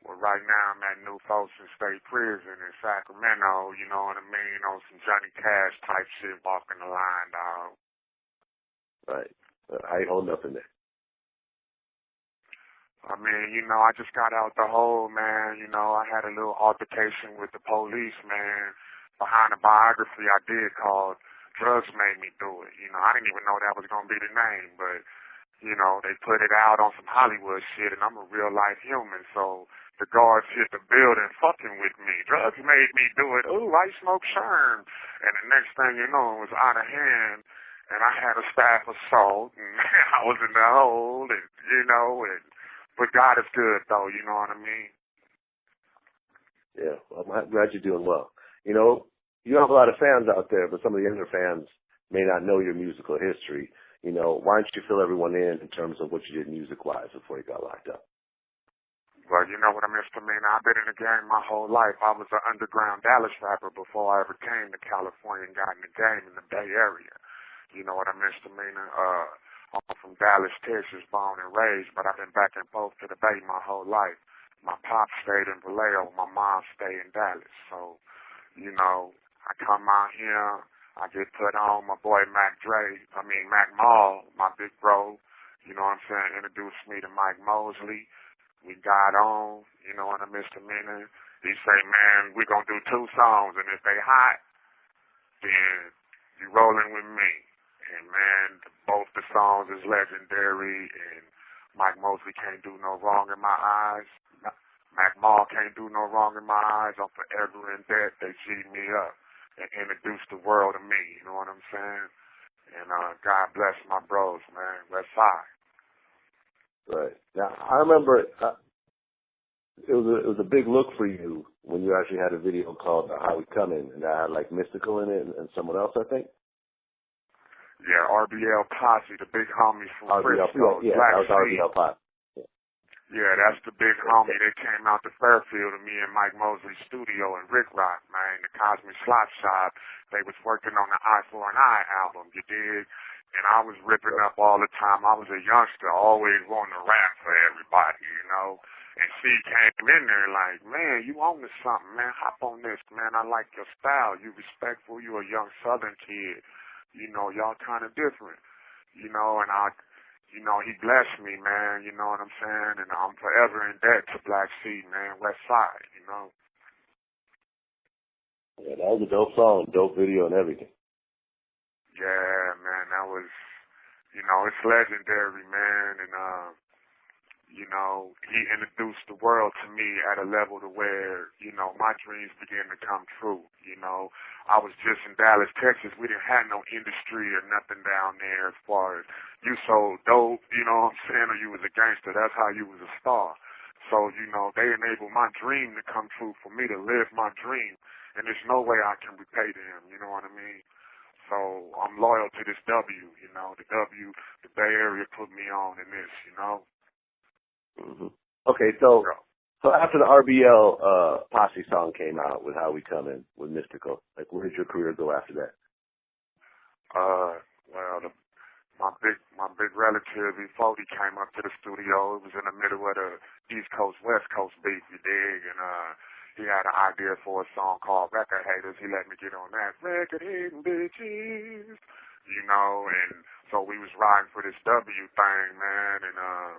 Speaker 9: Well, right now I'm at New Folsom State Prison in Sacramento. You know what I mean? On some Johnny Cash type shit, walking the line, dog.
Speaker 8: Right. Uh, how you holding up in there?
Speaker 9: I mean, you know, I just got out the hole, man. You know, I had a little altercation with the police, man, behind a biography I did called Drugs Made Me Do It. You know, I didn't even know that was going to be the name, but, you know, they put it out on some Hollywood shit, and I'm a real life human, so the guards hit the building fucking with me. Drugs made me do it. Ooh, I smoke Sherm. And the next thing you know, it was out of hand, and I had a staff assault, and I was in the hole, and, you know, and but God is good, though. You know what I mean?
Speaker 8: Yeah, well, I'm glad you're doing well. You know, you have a lot of fans out there, but some of the younger fans may not know your musical history. You know, why don't you fill everyone in in terms of what you did music-wise before you got locked up?
Speaker 9: Well, you know what I misdemeanor. I've been in the game my whole life. I was an underground Dallas rapper before I ever came to California and got in the game in the Bay Area. You know what I misdemeanor. Uh, I'm from Dallas, Texas, born and raised, but I've been back and forth to the Bay my whole life. My pop stayed in Vallejo, my mom stayed in Dallas. So, you know, I come out here, I get put on. My boy Mac Dre, I mean Mac Mall, my big bro, you know what I'm saying, introduced me to Mike Mosley. We got on, you know what I misdemeanor. He say, man, we gonna do two songs, and if they hot, then you rolling with me. And man, both the songs is legendary, and Mike Mosley can't do no wrong in my eyes. Mac Mall can't do no wrong in my eyes. I'm forever in debt. They G'd me up and introduced the world to me. You know what I'm saying? And uh, God bless my bros, man. West Side.
Speaker 8: Right. Now, I remember uh, it was a, it was a big look for you when you actually had a video called "How We Coming" and that had like Mystikal in it and, and someone else, I think.
Speaker 9: Yeah, RBL Posse, the big homies from
Speaker 8: RBL,
Speaker 9: Frisco.
Speaker 8: yeah,
Speaker 9: Black
Speaker 8: that was RBL Pop.
Speaker 9: Yeah, that's the big homie that came out to Fairfield to me and Mike Mosley's studio and Rick Rock, man, the Cosmic Slop Shop. They was working on the Eye for an Eye album, you dig? And I was ripping up all the time. I was a youngster, always wanting to rap for everybody, you know? And C came in there like, man, you own to something, man. Hop on this, man. I like your style. You respectful. You a young Southern kid. You know, y'all kind of different. You know, and I you know, he blessed me, man, you know what I'm saying? And I'm forever in debt to Black C, man, West Side, you know.
Speaker 8: Yeah, that was a dope song, dope video and everything.
Speaker 9: Yeah, man, that was, you know, it's legendary, man, and, uh, you know, he introduced the world to me at a level to where, you know, my dreams began to come true, you know. I was just in Dallas, Texas. We didn't have no industry or nothing down there as far as you sold dope, you know what I'm saying, or you was a gangster. That's how you was a star. So, you know, they enabled my dream to come true for me to live my dream. And there's no way I can repay them, you know what I mean? So I'm loyal to this W, you know, the W, the Bay Area put me on in this, you know.
Speaker 8: hmm Okay, so so after the RBL uh, Posse song came out with How We Coming with Mystikal, like where did your career go after that?
Speaker 9: Uh, well, the, my big my big relative, before he came up to the studio, it was in the middle of the East Coast West Coast beef, you dig, and uh, he had an idea for a song called Record Haters. He let me get on that record hating bitches, you know, and so we was riding for this W thing, man, and uh,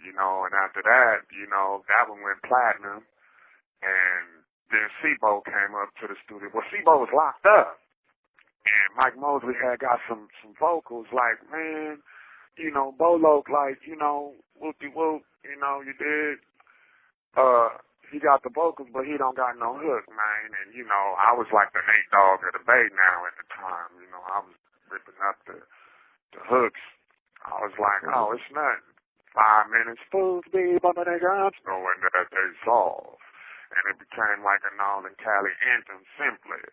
Speaker 9: you know, and after that, you know, that one went platinum, and then C-Bo came up to the studio. Well, C-Bo was locked up and Mike Mosley had got some some vocals like, man, you know, Bolo, like, you know, whoopty whoop, you know, you did. Uh, he got the vocals, but he don't got no hook, man. And you know, I was like the Nate Dogg of the Bay now at the time. You know, I was ripping up the the hooks. I was like, oh, it's nothing. Five minutes, fools be bumping their guns, knowing that they solve. And it became like a Nolan Cali anthem, simply.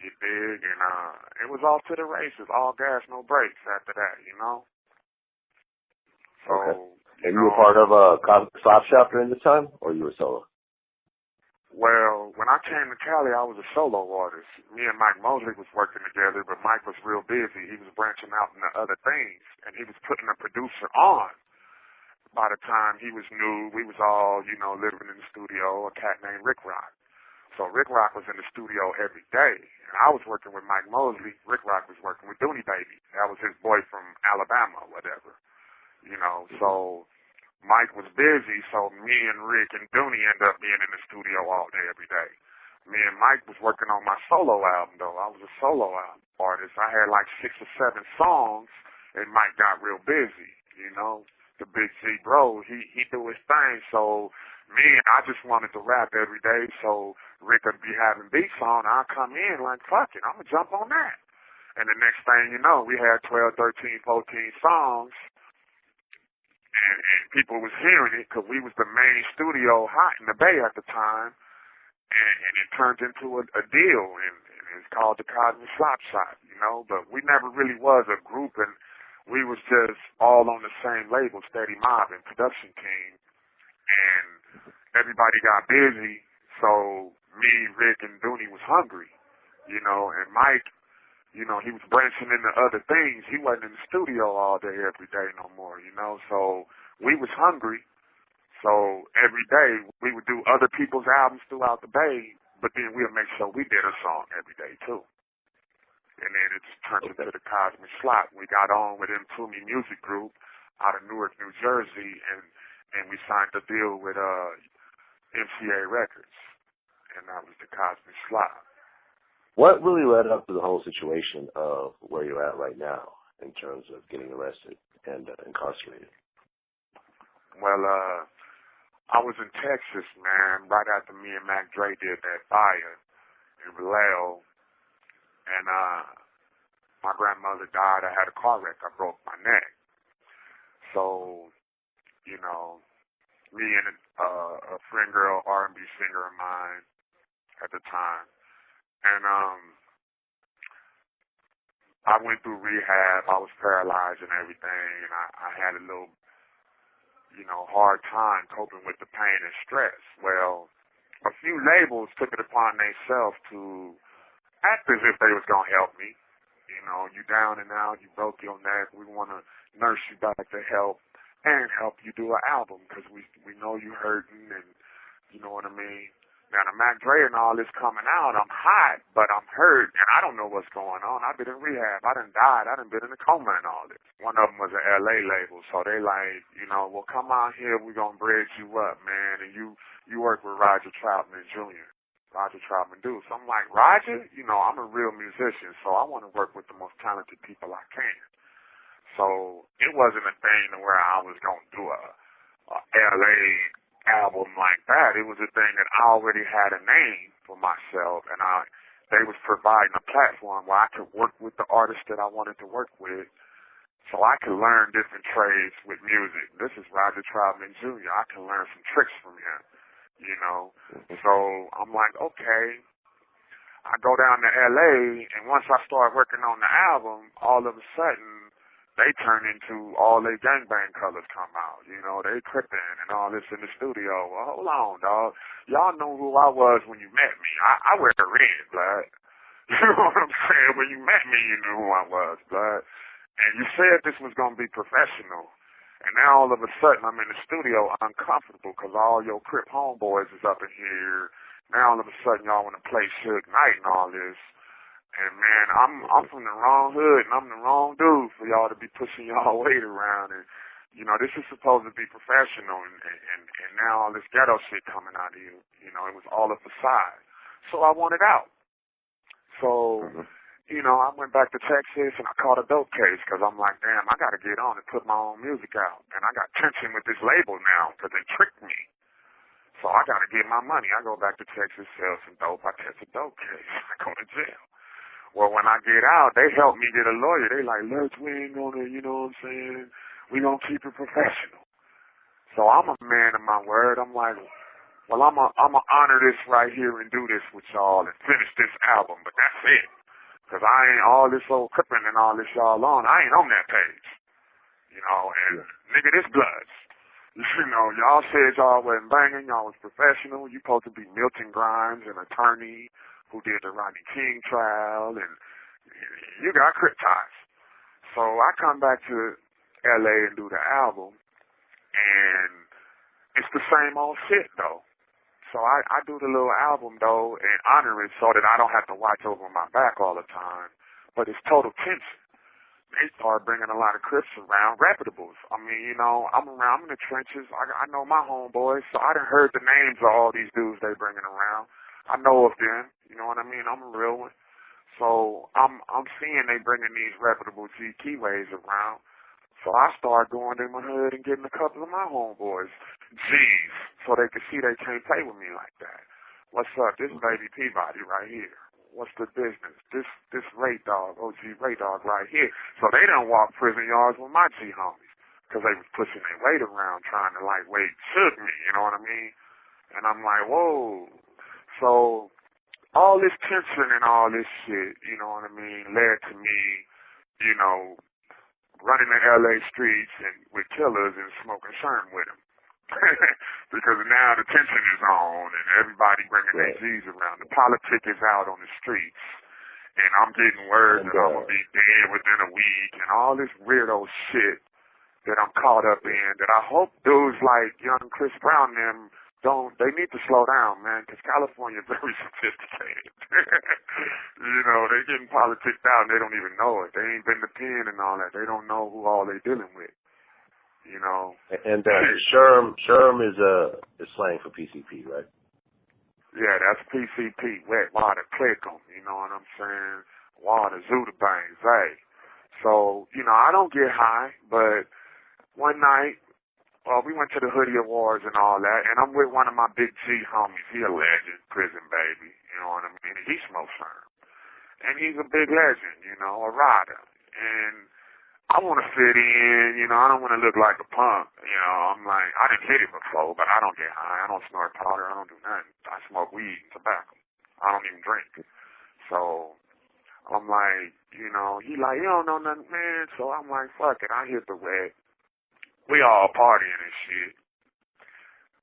Speaker 9: You dig? And uh it was off to the races, all gas, no brakes after that, you know? So
Speaker 8: Okay. And you were part of a Cosmic Slop Shop during this time, or you were solo?
Speaker 9: Well, when I came to Cali I was a solo artist. Me and Mike Mosley was working together, but Mike was real busy. He was branching out into other things and he was putting a producer on. By the time he was new, we was all, you know, living in the studio, a cat named Rick Rock. So Rick Rock was in the studio every day. And I was working with Mike Mosley. Rick Rock was working with Dooney Baby. That was his boy from Alabama or whatever. You know, so Mike was busy, so me and Rick and Dooney ended up being in the studio all day, every day. Me and Mike was working on my solo album though. I was a solo album artist. I had like six or seven songs and Mike got real busy, you know. The big Z bro, he he do his thing, so me, and I just wanted to rap every day, so Rick would be having beats on. I'd come in like, fuck it, I'm going to jump on that. And the next thing you know, we had 12, 13, 14 songs, and, people was hearing it because we was the main studio hot in the Bay at the time, and, and it turned into a, a deal, and, and it's called the Cosmic Slop Shop, you know, but we never really was a group, and we was just all on the same label, Steady Mob and production team, and everybody got busy, so me, Rick, and Dooney was hungry, you know, and Mike, you know, he was branching into other things. He wasn't in the studio all day, every day no more, you know, so we was hungry, so every day we would do other people's albums throughout the Bay, but then we'll make sure we did a song every day too. And then it just turned into the Cosmic Slop. We got on with Toomey Music Group out of Newark, New Jersey, and and we signed a deal with uh MCA Records, and that was the Cosmic Slop.
Speaker 8: What really led up to the whole situation of where you're at right now in terms of getting arrested and uh, incarcerated?
Speaker 9: Well, uh, I was in Texas, man, right after me and Mac Dre did that fire in Vallejo, and uh, my grandmother died. I had a car wreck. I broke my neck. So, you know, me and uh, a friend girl, R&B singer of mine at the time, and um, I went through rehab. I was paralyzed and everything, and I, I had a little, you know, hard time coping with the pain and stress. Well, a few labels took it upon themselves to act as if they was gonna help me. You know, you down and out, you broke your neck. We want to nurse you back to health and help you do an album because we we know you hurting and you know what I mean. Now the Mac Dre and all this coming out, I'm hot, but I'm hurt and I don't know what's going on. I've been in rehab. I done died. I done been in a coma and all this. One of them was an LA label, so they like, you know, well come out here, we gonna bridge you up, man, and you you work with Roger Troutman Jr. Roger Troutman do. So I'm like, Roger, you know, I'm a real musician, so I want to work with the most talented people I can. So it wasn't a thing where I was gonna do a, a LA album like that. It was a thing that I already had a name for myself, and I they was providing a platform where I could work with the artists that I wanted to work with, so I could learn different trades with music. This is Roger Troutman Jr. I can learn some tricks from him, you know. Mm-hmm. So I'm like, okay. I go down to LA, and once I start working on the album, all of a sudden they turn into all their gangbang colors come out. You know, they crippin' and all this in the studio. Well, hold on, dog. Y'all know who I was when you met me. I, I wear red, blood. You know what I'm saying? When you met me, you knew who I was, blood. And you said this was gonna be professional. And now all of a sudden I'm in the studio uncomfortable because all your Crip homeboys is up in here. Now all of a sudden y'all want to play Suge Knight and all this. And man, I'm I'm from the wrong hood and I'm the wrong dude for y'all to be pushing y'all weight around. And you know this is supposed to be professional, and and and now all this ghetto shit coming out of you. You know it was all a facade. So I wanted out. So. Mm-hmm. You know, I went back to Texas and I caught a dope case because I'm like, damn, I got to get on and put my own music out. And I got tension with this label now because they tricked me. So I got to get my money. I go back to Texas, sell some dope. I catch a dope case. I go to jail. Well, when I get out, they help me get a lawyer. They like, Lurch, we ain't gonna, you know what I'm saying? We gonna keep it professional. So I'm a man of my word. I'm like, well, I'm a, I'm gonna honor this right here and do this with y'all and finish this album, but that's it. Cause I ain't all this old crippin' and all this y'all on. I ain't on that page. You know, and nigga, this bloods. You know, y'all said y'all wasn't banging, y'all was professional. You supposed to be Milton Grimes, an attorney who did the Rodney King trial, and you got crip. So I come back to LA and do the album, and it's the same old shit though. So I, I do the little album though and honor it so that I don't have to watch over my back all the time. But it's total tension. They start bringing a lot of crips around, reputables. I mean, you know, I'm around, I'm in the trenches. I, I know my homeboys, so I done heard the names of all these dudes they bringing around. I know of them. You know what I mean? I'm a real one. So I'm I'm seeing they bringing these reputable G keyways around. So I start going in my hood and getting a couple of my homeboys G's so they can see they can't play with me like that. What's up? This baby Peabody right here. What's the business? This this Ray Dog, OG Ray Dog right here. So they don't walk prison yards with my G homies because they was pushing their weight around trying to like lightweight shoot me. You know what I mean? And I'm like, whoa. So all this tension and all this shit, you know what I mean, led to me, you know, running the LA streets and with killers and smoking sherm with them. because now the tension is on and everybody bringing their G's around. The politic is out on the streets. And I'm getting word that I'm going to be dead within a week and all this weirdo shit that I'm caught up in that I hope dudes like young Chris Brown and them don't, they need to slow down, man, because California is very sophisticated. you know, they getting politicked out and they don't even know it. They ain't been to pen and all that. They don't know who all they dealing with. You know.
Speaker 8: And uh, Sherm, Sherm is uh is slang for PCP, right?
Speaker 9: Yeah, that's PCP, wet water, click 'em. You know what I'm saying? Water, Zuda bangs, hey. So, you know, I don't get high, but one night, well, we went to the Hoodie Awards and all that, and I'm with one of my big G homies. He a legend, prison baby. You know what I mean? He smokes sherm. And he's a big legend, you know, a rider. And I want to fit in, you know, I don't want to look like a punk, you know, I'm like, I didn't hit it before, but I don't get high, I don't snort powder, I don't do nothing. I smoke weed and tobacco. I don't even drink. So, I'm like, you know, he like, you don't know nothing, man, so I'm like, fuck it, I hit the wet. We all partying and shit.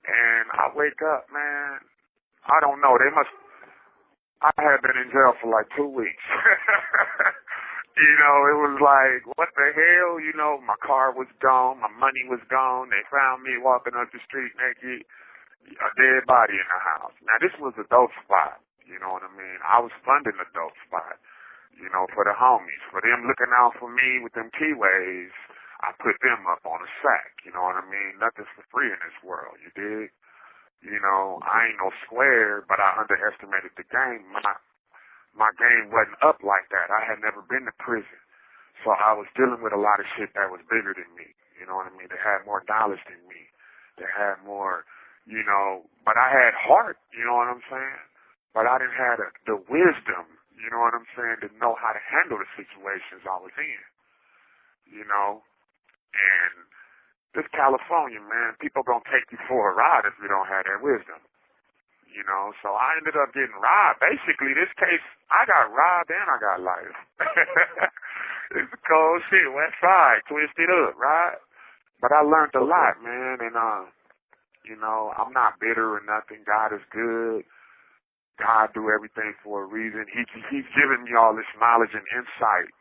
Speaker 9: And I wake up, man. I don't know. They must. I had been in jail for like two weeks. you know, it was like, what the hell? You know, my car was gone, my money was gone. They found me walking up the street naked, a dead body in the house. Now, this was a dope spot. You know what I mean? I was funding the dope spot. You know, for the homies, for them looking out for me with them keyways. I put them up on a sack. You know what I mean? Nothing's for free in this world. You dig? You know, I ain't no square, but I underestimated the game. My my game wasn't up like that. I had never been to prison. So I was dealing with a lot of shit that was bigger than me. You know what I mean? They had more knowledge than me. They had more, you know, but I had heart, you know what I'm saying? But I didn't have the, the wisdom, you know what I'm saying, to know how to handle the situations I was in. You know? And this California, man, people gonna take you for a ride if you don't have that wisdom you know. So I ended up getting robbed. Basically, this case, I got robbed and I got life. it's a cold shit, West Side, twisted up, right? But I learned a lot, man, and uh, you know, I'm not bitter or nothing. God is good. God do everything for a reason. He He's giving me all this knowledge and insight.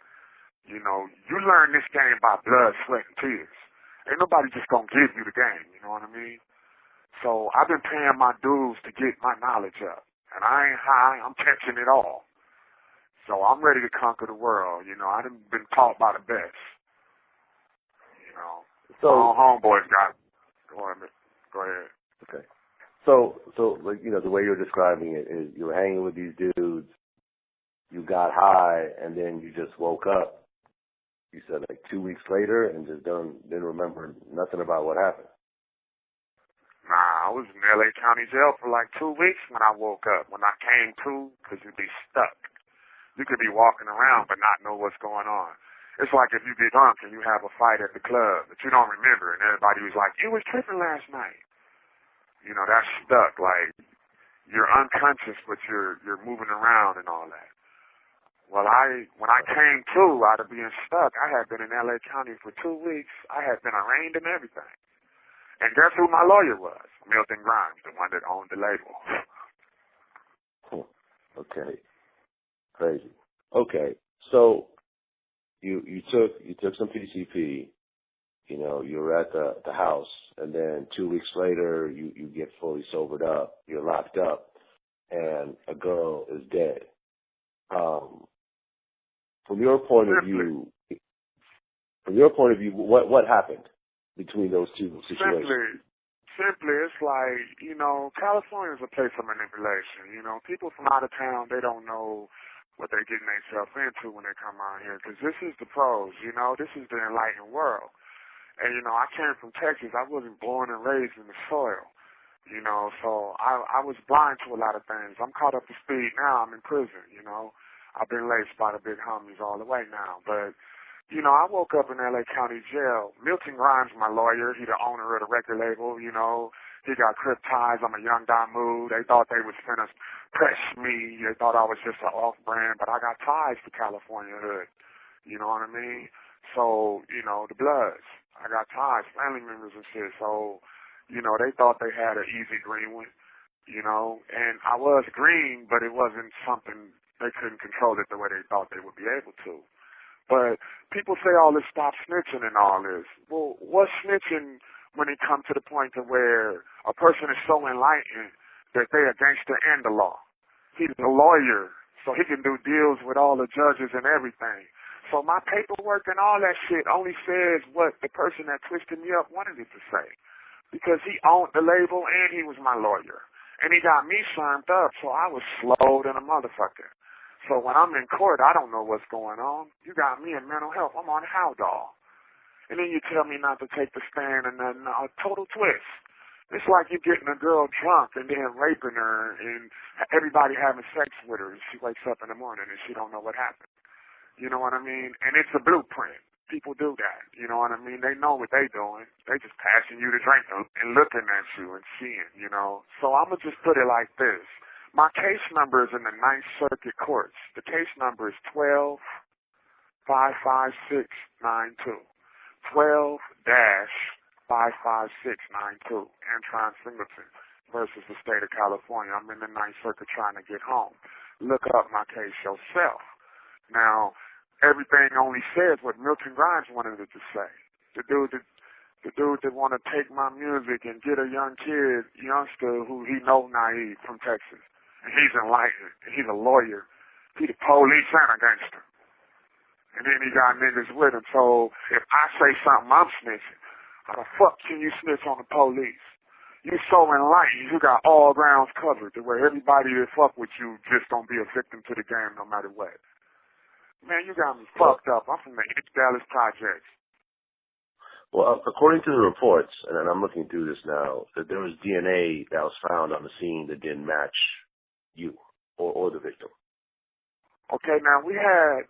Speaker 9: You know, you learn this game by blood, sweat, and tears. Ain't nobody just gonna give you the game. You know what I mean? So I've been paying my dues to get my knowledge up. And I ain't high, I'm catching it all. So I'm ready to conquer the world. You know, I've been taught by the best. You know,
Speaker 8: So
Speaker 9: all homeboys got. Go ahead. Go ahead.
Speaker 8: okay. So so like you know the way you're describing it is you were hanging with these dudes, you got high, and then you just woke up. You said like two weeks later, and just don't didn't remember nothing about what happened.
Speaker 9: Nah, I was in LA County Jail for like two weeks when I woke up. When I came to, because you'd be stuck. You could be walking around but not know what's going on. It's like if you get drunk and you have a fight at the club that you don't remember, and everybody was like, "You was tripping last night." You know, that's stuck. Like you're unconscious, but you're you're moving around and all that. Well, I when I came to out of being stuck, I had been in LA County for two weeks. I had been arraigned and everything. And guess who my lawyer was? Milton Grimes, the one that owned the label.
Speaker 8: Okay. Crazy. Okay. So you you took you took some PCP, you know, you were at the the house and then two weeks later you, you get fully sobered up, you're locked up and a girl is dead. Um from your point of view from your point of view, what what happened between those two situations?
Speaker 9: Simply, simply, it's like you know, California is a place of manipulation. You know, people from out of town they don't know what they're getting themselves into when they come out here because this is the pros. You know, this is the enlightened world. And you know, I came from Texas. I wasn't born and raised in the soil. You know, so I I was blind to a lot of things. I'm caught up to speed now. I'm in prison. You know, I've been laced by the big homies all the way now, but you know, I woke up in LA County Jail. Milton Grimes, my lawyer, he the owner of the record label, you know. He got crip ties. I'm a young Damu. They thought they was finna press me. They thought I was just an off brand, but I got ties to California hood. You know what I mean? So, you know, the Bloods. I got ties, family members and shit. So, you know, they thought they had an easy green one, you know, and I was green, but it wasn't something they couldn't control it the way they thought they would be able to. But people say all this stop snitching and all this. Well, what's snitching when it comes to the point to where a person is so enlightened that they against the and the law? He's a lawyer, so he can do deals with all the judges and everything. So my paperwork and all that shit only says what the person that twisted me up wanted it to say. Because he owned the label and he was my lawyer. And he got me slimed up, so I was slowed in a motherfucker. So when I'm in court, I don't know what's going on. You got me in mental health. I'm on Haldol. And then you tell me not to take the stand and then a total twist. It's like you getting a girl drunk and then raping her and everybody having sex with her and she wakes up in the morning and she don't know what happened. You know what I mean? And it's a blueprint. People do that. You know what I mean? They know what they doing. They just passing you the drink and looking at you and seeing, you know. So I'm going to just put it like this. My case number is in the Ninth Circuit Courts. The case number is twelve five five six nine two. Twelve dash 55692, Antron Singleton versus the state of California. I'm in the Ninth Circuit trying to get home. Look up my case yourself. Now, everything only says what Milton Grimes wanted it to say. The dude that the dude that want to take my music and get a young kid, youngster who he know naive from Texas. And he's enlightened. He's a lawyer. He the police and a gangster. And then he got niggas with him. So if I say something, I'm snitching. How the fuck can you snitch on the police? You so enlightened, you got all grounds covered to where everybody that fuck with you just gonna be a victim to the game no matter what. Man, you got me fucked up. I'm from the East Dallas Projects.
Speaker 8: Well, uh, according to the reports, and I'm looking through this now, that there was DNA that was found on the scene that didn't match you or, or the victim.
Speaker 9: Okay, now we had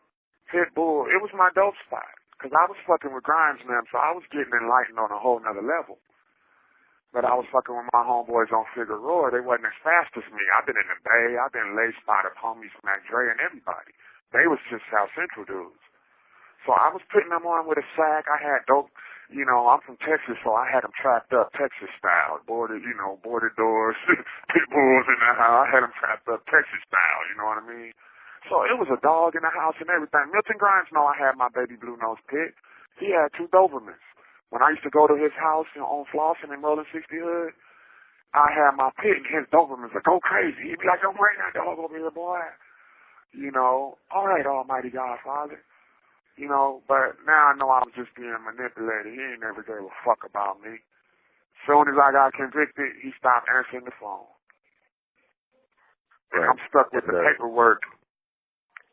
Speaker 9: Pitbull. It was my dope spot because I was fucking with Grimes, man. So I was getting enlightened on a whole nother level. But I was fucking with my homeboys on Figueroa. They wasn't as fast as me. I've been in the Bay. I've been lay spot of homies Mac Dre and everybody. They was just South Central dudes. So I was putting them on with a sack. I had dope you know, I'm from Texas, so I had them trapped up Texas style, boarded, you know, boarded doors, pit bulls in the house. I had them trapped up Texas style, you know what I mean? So it was a dog in the house and everything. Milton Grimes know I had my baby blue nose pit. He had two Dobermans. When I used to go to his house you know, on Flossin and Rolling 60 Hood, I had my pit and his Dobermans would go crazy. He'd be like, don't bring that dog over here, boy. You know, all right, almighty Godfather. You know, but now I know I was just being manipulated. He ain't never gave a fuck about me. Soon as I got convicted, he stopped answering the phone. And I'm stuck with the paperwork.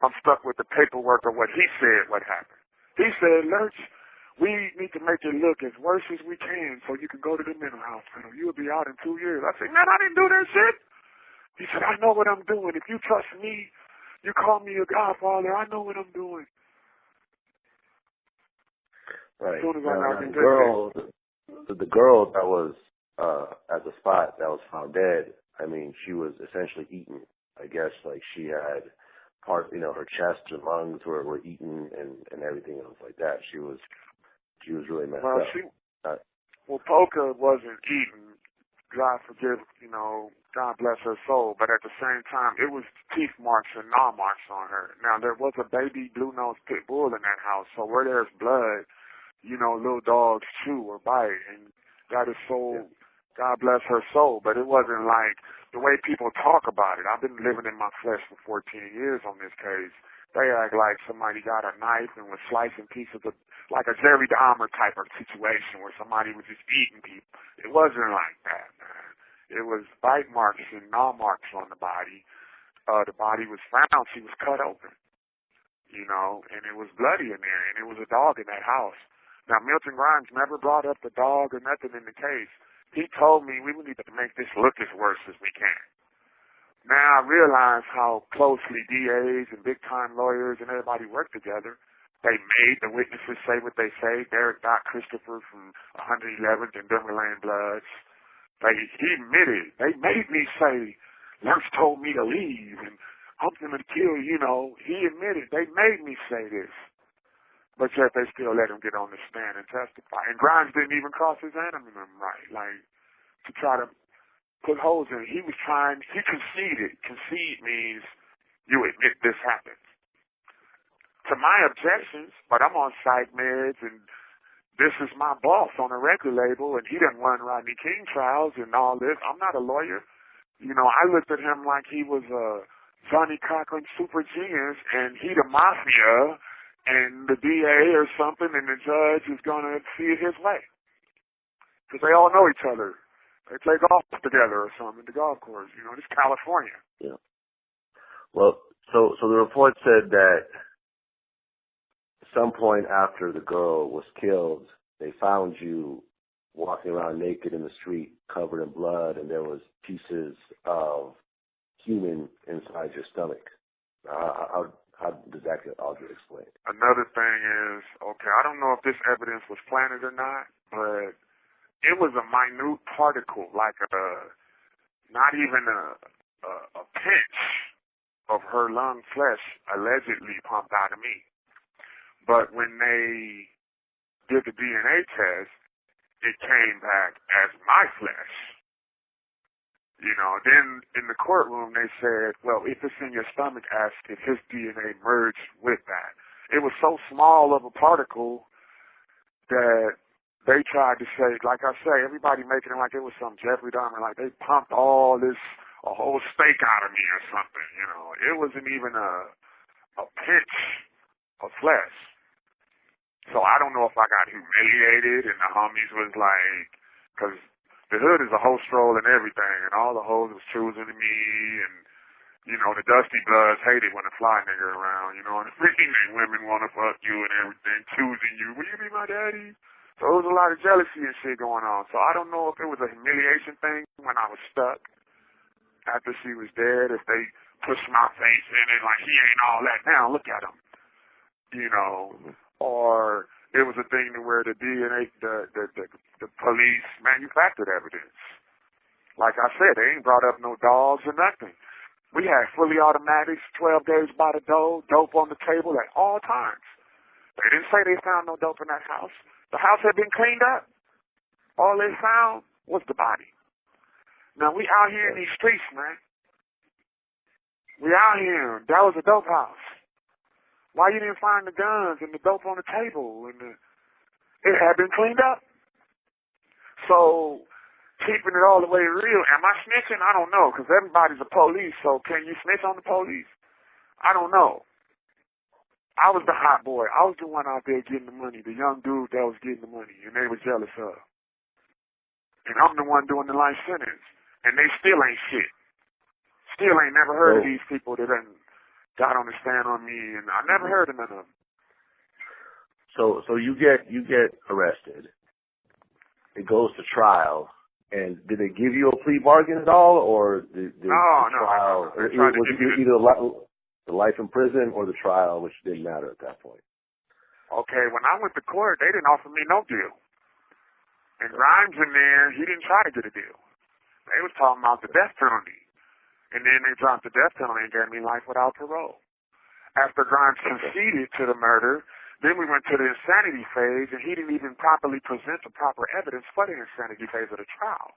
Speaker 9: I'm stuck with the paperwork of what he said what happened. He said, Lurch, we need to make it look as worse as we can so you can go to the mental hospital. You'll be out in two years. I said, man, I didn't do that shit. He said, I know what I'm doing. If you trust me, you call me your godfather. I know what I'm doing.
Speaker 8: Right.
Speaker 9: Soon as I
Speaker 8: Now,
Speaker 9: got
Speaker 8: the girl, the, the girl that was uh at the spot that was found dead. I mean, she was essentially eaten. I guess like she had part, you know, her chest and lungs were were eaten and and everything else like that. She was she was really messed
Speaker 9: Well,
Speaker 8: up.
Speaker 9: she,
Speaker 8: Uh,
Speaker 9: well, Polka wasn't eaten. God forgive, you know, God bless her soul. But at the same time, it was teeth marks and gnaw marks on her. Now, there was a baby blue nose pit bull in that house. So where there's blood, you know, little dogs chew or bite. And that is so, God bless her soul. But it wasn't like the way people talk about it. I've been living in my flesh for 14 years on this case. They act like somebody got a knife and was slicing pieces of, like a Jerry Dahmer type of situation where somebody was just eating people. It wasn't like that, man. It was bite marks and gnaw marks on the body. Uh, the body was found. She was cut open, you know, and it was bloody in there, and it was a dog in that house. Now, Milton Grimes never brought up the dog or nothing in the case. He told me we need to make this look as worse as we can. Now I realize how closely DAs and big time lawyers and everybody work together. They made the witnesses say what they say. Derek Doc Christopher from 111th and Denver Lane Bloods. They, he admitted. They made me say, Lurch told me to leave and I'm going to kill you know. He admitted. They made me say this. But yet they still let him get on the stand and testify. And Grimes didn't even cross his enemy right. Like, to try to put holes in. He was trying, he conceded. Concede means you admit this happened. To my objections, but I'm on psych meds and this is my boss on a record label and he didn't run Rodney King trials and all this. I'm not a lawyer. You know, I looked at him like he was a Johnnie Cochran super genius and he the mafia and the DA or something and the judge is going to see it his way. Because they all know each other. They play golf together or something at the golf course. You know, it's California.
Speaker 8: Yeah. Well, so so the report said that some point after the girl was killed, they found you walking around naked in the street, covered in blood, and there was pieces of human inside your stomach. Uh, how how does that get all get explained?
Speaker 9: Another thing is, okay, I don't know if this evidence was planted or not, but it was a minute particle, like a, not even a, a, a pinch of her lung flesh allegedly pumped out of me. But when they did the DNA test, it came back as my flesh. You know, then in the courtroom they said, well, if it's in your stomach acid, his DNA merged with that. It was so small of a particle that they tried to say, like I say, everybody making it like it was some Jeffrey Dahmer, like they pumped all this, a whole steak out of me or something, you know. It wasn't even a, a pinch of flesh. So I don't know if I got humiliated and the homies was like, cause the hood is a whole stroll and everything and all the hoes was choosing me and, you know, the dusty bloods hated when a fly nigga around, you know, and the freaking women wanna fuck you and everything, choosing you. Will you be my daddy? So there was a lot of jealousy and shit going on. So I don't know if it was a humiliation thing when I was stuck after she was dead, if they pushed my face in it like he ain't all that now, look at him. You know, or it was a thing to where the DNA, the, the, the, the police manufactured evidence. Like I said, they ain't brought up no dogs or nothing. We had fully automatics, 12 days by the door, dope on the table at all times. They didn't say they found no dope in that house. The house had been cleaned up. All they found was the body. Now we out here in these streets, man. We out here. That was a dope house. Why you didn't find the guns and the dope on the table and the, it had been cleaned up. So keeping it all the way real. Am I snitching? I don't know because everybody's a police. So can you snitch on the police? I don't know. I was the hot boy. I was the one out there getting the money, the young dude that was getting the money, and they were jealous of. And I'm the one doing the life sentence, and they still ain't shit. Still ain't never heard of these people that done got on the stand on me, and I never mm-hmm. heard of none of them.
Speaker 8: So so you get you get arrested. It goes to trial. And did they give you a plea bargain at all, or did, did
Speaker 9: No,
Speaker 8: the
Speaker 9: no,
Speaker 8: trial?
Speaker 9: no, no.
Speaker 8: Or was it either li- the life in prison or the trial, which didn't matter at that point?
Speaker 9: Okay, when I went to court, they didn't offer me no deal. And Grimes in there, he didn't try to get a deal. They was talking about the death penalty. And then they dropped the death penalty and gave me life without parole. After Grimes conceded to the murder, then we went to the insanity phase, and he didn't even properly present the proper evidence for the insanity phase of the trial.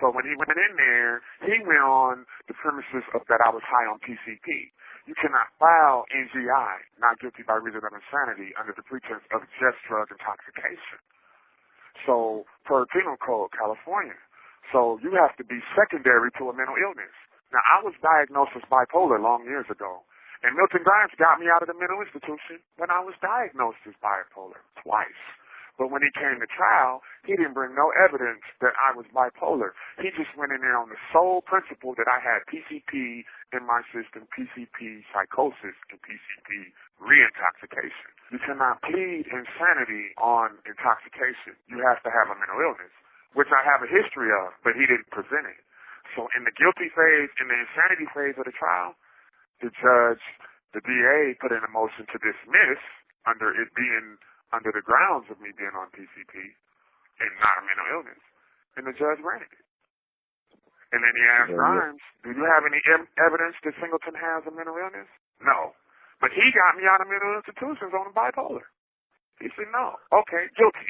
Speaker 9: So when he went in there, he went on the premises of that I was high on PCP. You cannot file NGI, not guilty by reason of insanity, under the pretense of just drug intoxication. So, per penal code, California. So you have to be secondary to a mental illness. Now, I was diagnosed as bipolar long years ago. And Milton Grimes got me out of the mental institution when I was diagnosed as bipolar twice. But when he came to trial, he didn't bring no evidence that I was bipolar. He just went in there on the sole principle that I had PCP in my system, PCP psychosis, and PCP reintoxication. You cannot plead insanity on intoxication. You have to have a mental illness, which I have a history of, but he didn't present it. So in the guilty phase, in the insanity phase of the trial, the judge, the DA put in a motion to dismiss under it being under the grounds of me being on PCP and not a mental illness. And the judge granted it. And then he asked
Speaker 8: Yeah, yeah.
Speaker 9: Grimes, do you have any em- evidence that Singleton has a mental illness? No. But he got me out of mental institutions on a bipolar. He said, no. Okay, guilty.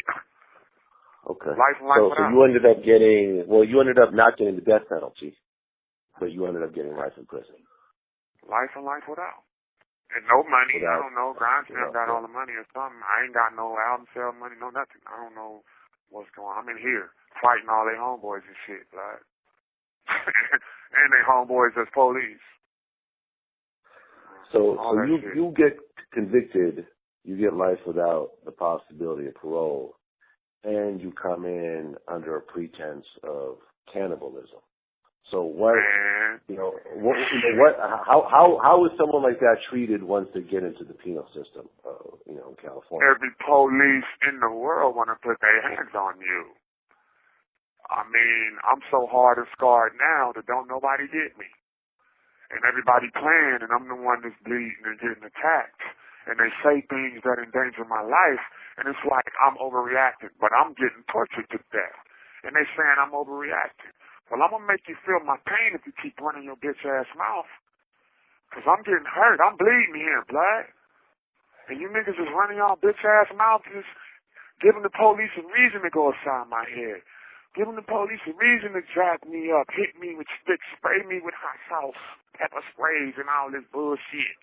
Speaker 8: Okay.
Speaker 9: Life life
Speaker 8: so, so you ended up getting well. You ended up not getting the death penalty, but you ended up getting life in prison.
Speaker 9: Life and life without. And no money. I don't know.
Speaker 8: Without
Speaker 9: got all the money or something. I ain't got no album sale money, no nothing. I don't know what's going on. I'm in here fighting all their homeboys and shit, like. and they homeboys as police.
Speaker 8: So,
Speaker 9: All
Speaker 8: so you
Speaker 9: shit.
Speaker 8: you get convicted, you get life without the possibility of parole, and you come in under a pretense of cannibalism. So what you know what you know, what how how how is someone like that treated once they get into the penal system? Uh, you know, in California.
Speaker 9: every police in the world want to put their hands on you. I mean, I'm so hard and scarred now that don't nobody get me. And everybody playing, and I'm the one that's bleeding and getting attacked. And they say things that endanger my life, and it's like I'm overreacting, but I'm getting tortured to death. And they saying I'm overreacting. Well, I'm gonna make you feel my pain if you keep running your bitch ass mouth. Cause I'm getting hurt. I'm bleeding here, blood. And you niggas is running y'all bitch ass mouth just Giving the police a reason to go inside my head. Giving the police a reason to jack me up, hit me with sticks, spray me with hot sauce, pepper sprays, and all this bullshit.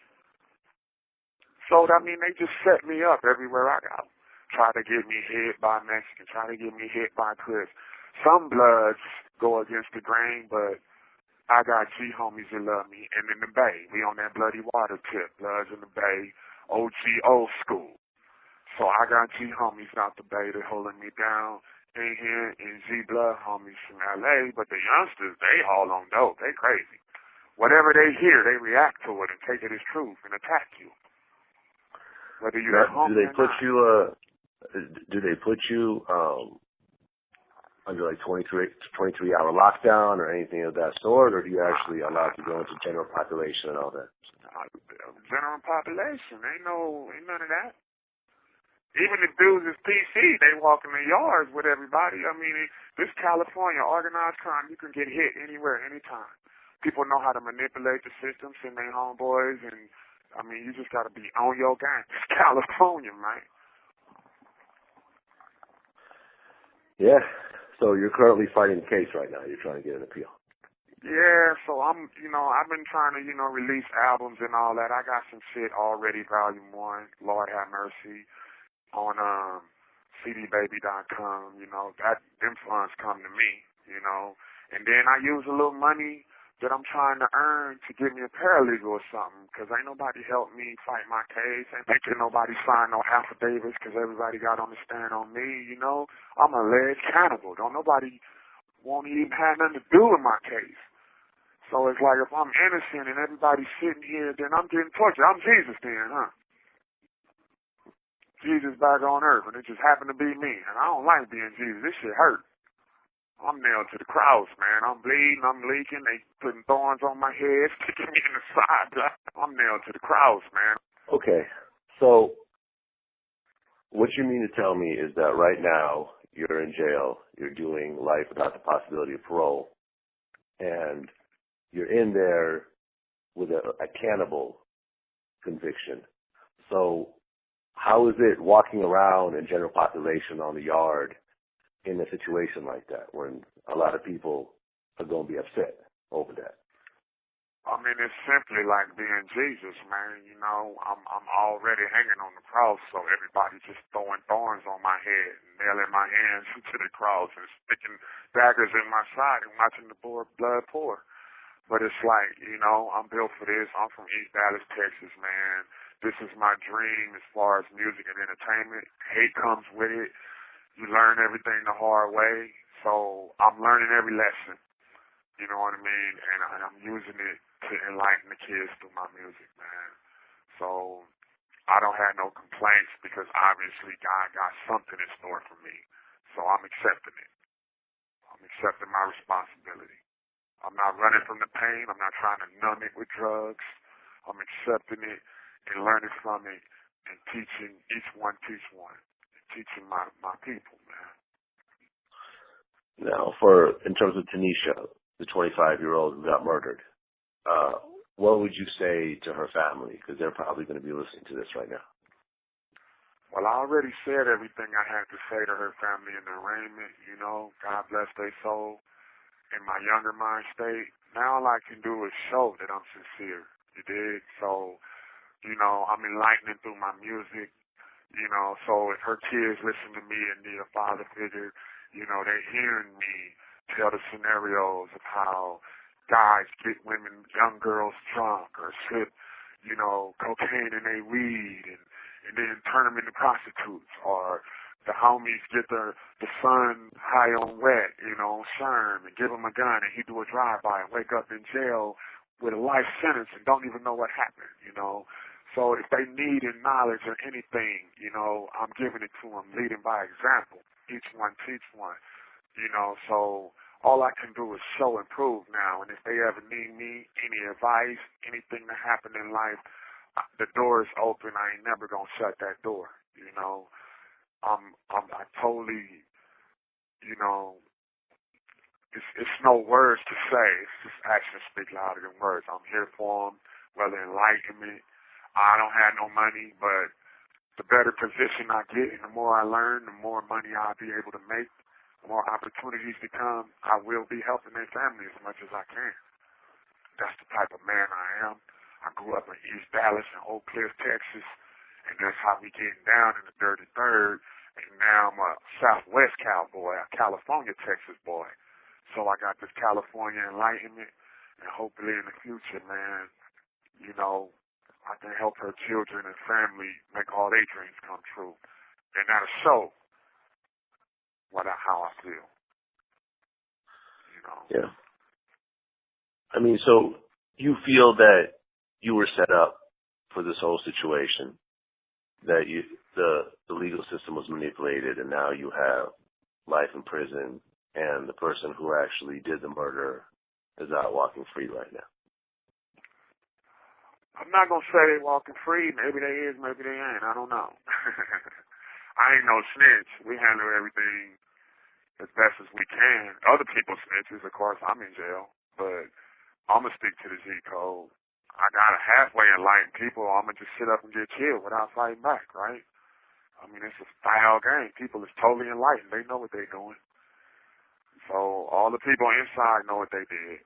Speaker 9: So, I mean, they just set me up everywhere I go. Try to get me hit by Mexican, try to get me hit by Crips. Some bloods go against the grain, but I got G homies that love me. And in the Bay, we on that bloody water tip. Bloods in the Bay, OG old school. So I got G homies out the Bay that holding me down in here and Z Blood homies from LA, but the youngsters, they all on dope. They crazy. Whatever they hear, they react to it and take it as truth and attack you. Whether you're home
Speaker 8: do they put
Speaker 9: not.
Speaker 8: you uh do they put you um under like 23 23 hour lockdown or anything of that sort or do you actually allowed to go into general population and all that
Speaker 9: general population, ain't no, ain't none of that. Even if dudes is PC, they walk in the yards with everybody. I mean, this California organized crime, you can get hit anywhere, anytime. People know how to manipulate the system, send their homeboys, and I mean, you just got to be on your game. It's California, man.
Speaker 8: yeah so you're currently fighting the case right now you're trying to get an appeal
Speaker 9: Yeah, so I'm, you know, I've been trying to, you know, release albums and all that. I got some shit already, Volume One, Lord Have Mercy, on um, CDBaby.com. You know, that them funds come to me. You know, and then I use a little money that I'm trying to earn to give me a paralegal or something, because ain't nobody helped me fight my case. Ain't making nobody sign no affidavits, because everybody got on the stand on me. You know, I'm a alleged cannibal. Don't nobody won't even have nothing to do with my case. So it's like if I'm innocent and everybody's sitting here, then I'm getting tortured. I'm Jesus then, huh? Jesus back on earth, and it just happened to be me. And I don't like being Jesus. This shit hurt. I'm nailed to the cross, man. I'm bleeding, I'm leaking. They putting thorns on my head, sticking me in the side. I'm nailed to the cross, man.
Speaker 8: okay so what you mean to tell me is that right now you're in jail you're doing life without the possibility of parole and you're in there with a, a cannibal conviction so how is it walking around in general population on the yard in a situation like that when a lot of people are going to be upset over that?
Speaker 9: I mean, it's simply like being Jesus, man. You know, I'm I'm already hanging on the cross, so everybody's just throwing thorns on my head, nailing my hands to the cross, and sticking daggers in my side, and watching the blood blood pour. But it's like, you know, I'm built for this. I'm from East Dallas, Texas, man. This is my dream as far as music and entertainment. Hate comes with it. You learn everything the hard way. So I'm learning every lesson. You know what I mean? And, I'm using it to enlighten the kids through my music, man. So I don't have no complaints because obviously God got something in store for me. So I'm accepting it. I'm accepting my responsibility. I'm not running from the pain. I'm not trying to numb it with drugs. I'm accepting it and learning from it and teaching each one teach one. Teaching my, my people, man.
Speaker 8: Now, for in terms of Tynisha, the 25 year old who got murdered, uh, what would you say to her family? Because they're probably going to be listening to this right now.
Speaker 9: Well, I already said everything I had to say to her family in the arraignment. You know, God bless their soul. In my younger mind state, now all I can do is show that I'm sincere. You dig? So, you know, I'm enlightening through my music. You know, so if her kids listen to me and need a father figure, you know, they're hearing me tell the scenarios of how guys get women, young girls drunk or slip, you know, cocaine in their weed and, and then turn them into prostitutes or the homies get the the son high on wet, you know, on Sherm and give him a gun and he do a drive-by and wake up in jail with a life sentence and don't even know what happened, you know. So if they need in knowledge or anything, you know, I'm giving it to them, leading by example. Each one teach one, you know. So all I can do is show and prove now. And if they ever need me, any advice, anything that happened in life, the door is open. I ain't never gonna shut that door, you know. I'm, I'm, I totally, you know, it's, it's no words to say. It's just actions speak louder than words. I'm here for them, whether enlightenment. I don't have no money, but the better position I get and the more I learn, the more money I'll be able to make, the more opportunities to come, I will be helping their family as much as I can. That's the type of man I am. I grew up in East Dallas and Oak Cliff, Texas, and that's how we getting down in the dirty third. And now I'm a Southwest cowboy, a California, Texas boy. So I got this California enlightenment, and hopefully in the future, man, you know, I can help her children and family make all their dreams come true. And that'll show what I, how I feel. You know.
Speaker 8: Yeah. I mean, so you feel that you were set up for this whole situation, that you the the legal system was manipulated, and now you have life in prison, and the person who actually did the murder is out walking free right now.
Speaker 9: I'm not gonna say they walking free. Maybe they is, maybe they ain't. I don't know. I ain't no snitch. We handle everything as best as we can. Other people snitches, of course. I'm in jail, but I'm gonna stick to the G code. I got a halfway enlightened people. I'm gonna just sit up and get killed without fighting back, right? I mean, it's a foul game. People is totally enlightened. They know what they're doing. So all the people inside know what they did.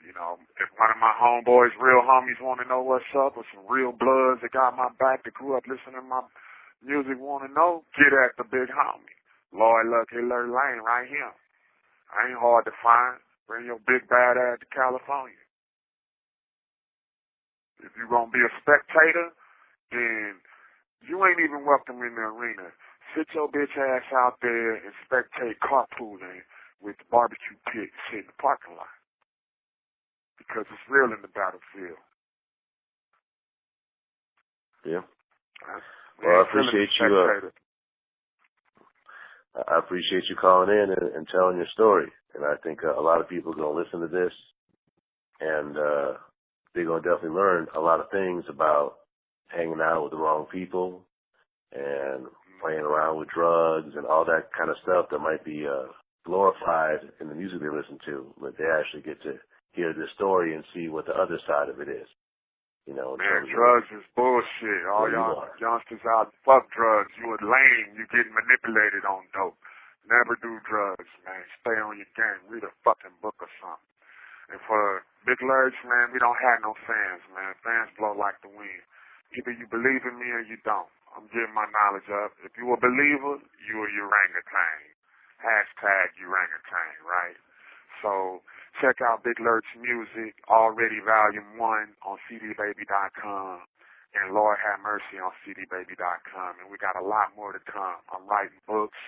Speaker 9: You know, if one of my homeboys, real homies, want to know what's up, or some real bloods that got my back that grew up listening to my music, want to know, get at the big homie, Lloyd Lucky Larry Lane, right here. I ain't hard to find. Bring your big bad ass to California. If you're gonna be a spectator, then you ain't even welcome in the arena. Sit your bitch ass out there and spectate carpooling with the barbecue pit sit in the parking lot. Because it's real in the battlefield.
Speaker 8: Yeah. Well, I appreciate you, uh. I appreciate you calling in and, and telling your story. And I think uh, a lot of people are going to listen to this and uh, they're going to definitely learn a lot of things about hanging out with the wrong people and playing around with drugs and all that kind of stuff that might be uh, glorified in the music they listen to, but they actually get to hear the story and see what the other side of it is. You know,
Speaker 9: Man, drugs is bullshit. All y'all youngsters out, fuck drugs. You a lame. You getting manipulated on dope. Never do drugs, man. Stay on your game. Read a fucking book or something. And for Big Lurch, man, we don't have no fans, man. Fans blow like the wind. Either you believe in me or you don't. I'm getting my knowledge up. If you a believer, you a orangutan. Hashtag orangutan, right? So check out Big Lurch Music, already volume one on cdbaby.com and Lord Have Mercy on cdbaby.com. And we got a lot more to come. I'm writing books.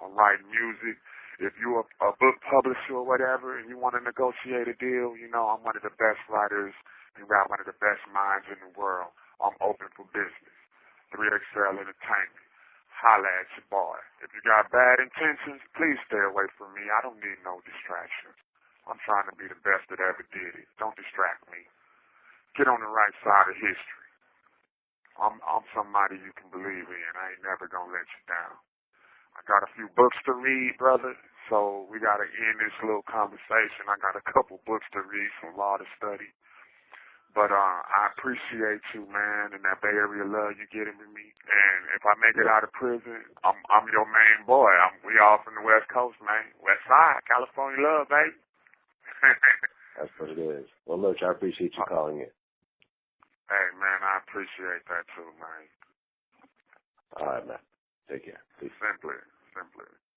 Speaker 9: I'm writing music. If you're a, a book publisher or whatever and you want to negotiate a deal, you know, I'm one of the best writers and got one of the best minds in the world. I'm open for business. 3XL Entertainment. Holla at your boy. If you got bad intentions, please stay away from me. I don't need no distractions. I'm trying to be the best that ever did it. Don't distract me. Get on the right side of history. I'm I'm somebody you can believe in. I ain't never gonna let you down. I got a few books to read, brother. So we gotta end this little conversation. I got a couple books to read, some law to study. But uh, I appreciate you, man, and that Bay Area love you getting with me. And if I make it out of prison, I'm I'm your main boy. I'm we all from the West Coast, man. West Side, California love, baby.
Speaker 8: That's what it is. Well, Lurch, I appreciate you calling in.
Speaker 9: hey, man, I appreciate that too, man.
Speaker 8: All right, man. Take care. Peace.
Speaker 9: Simply, simply.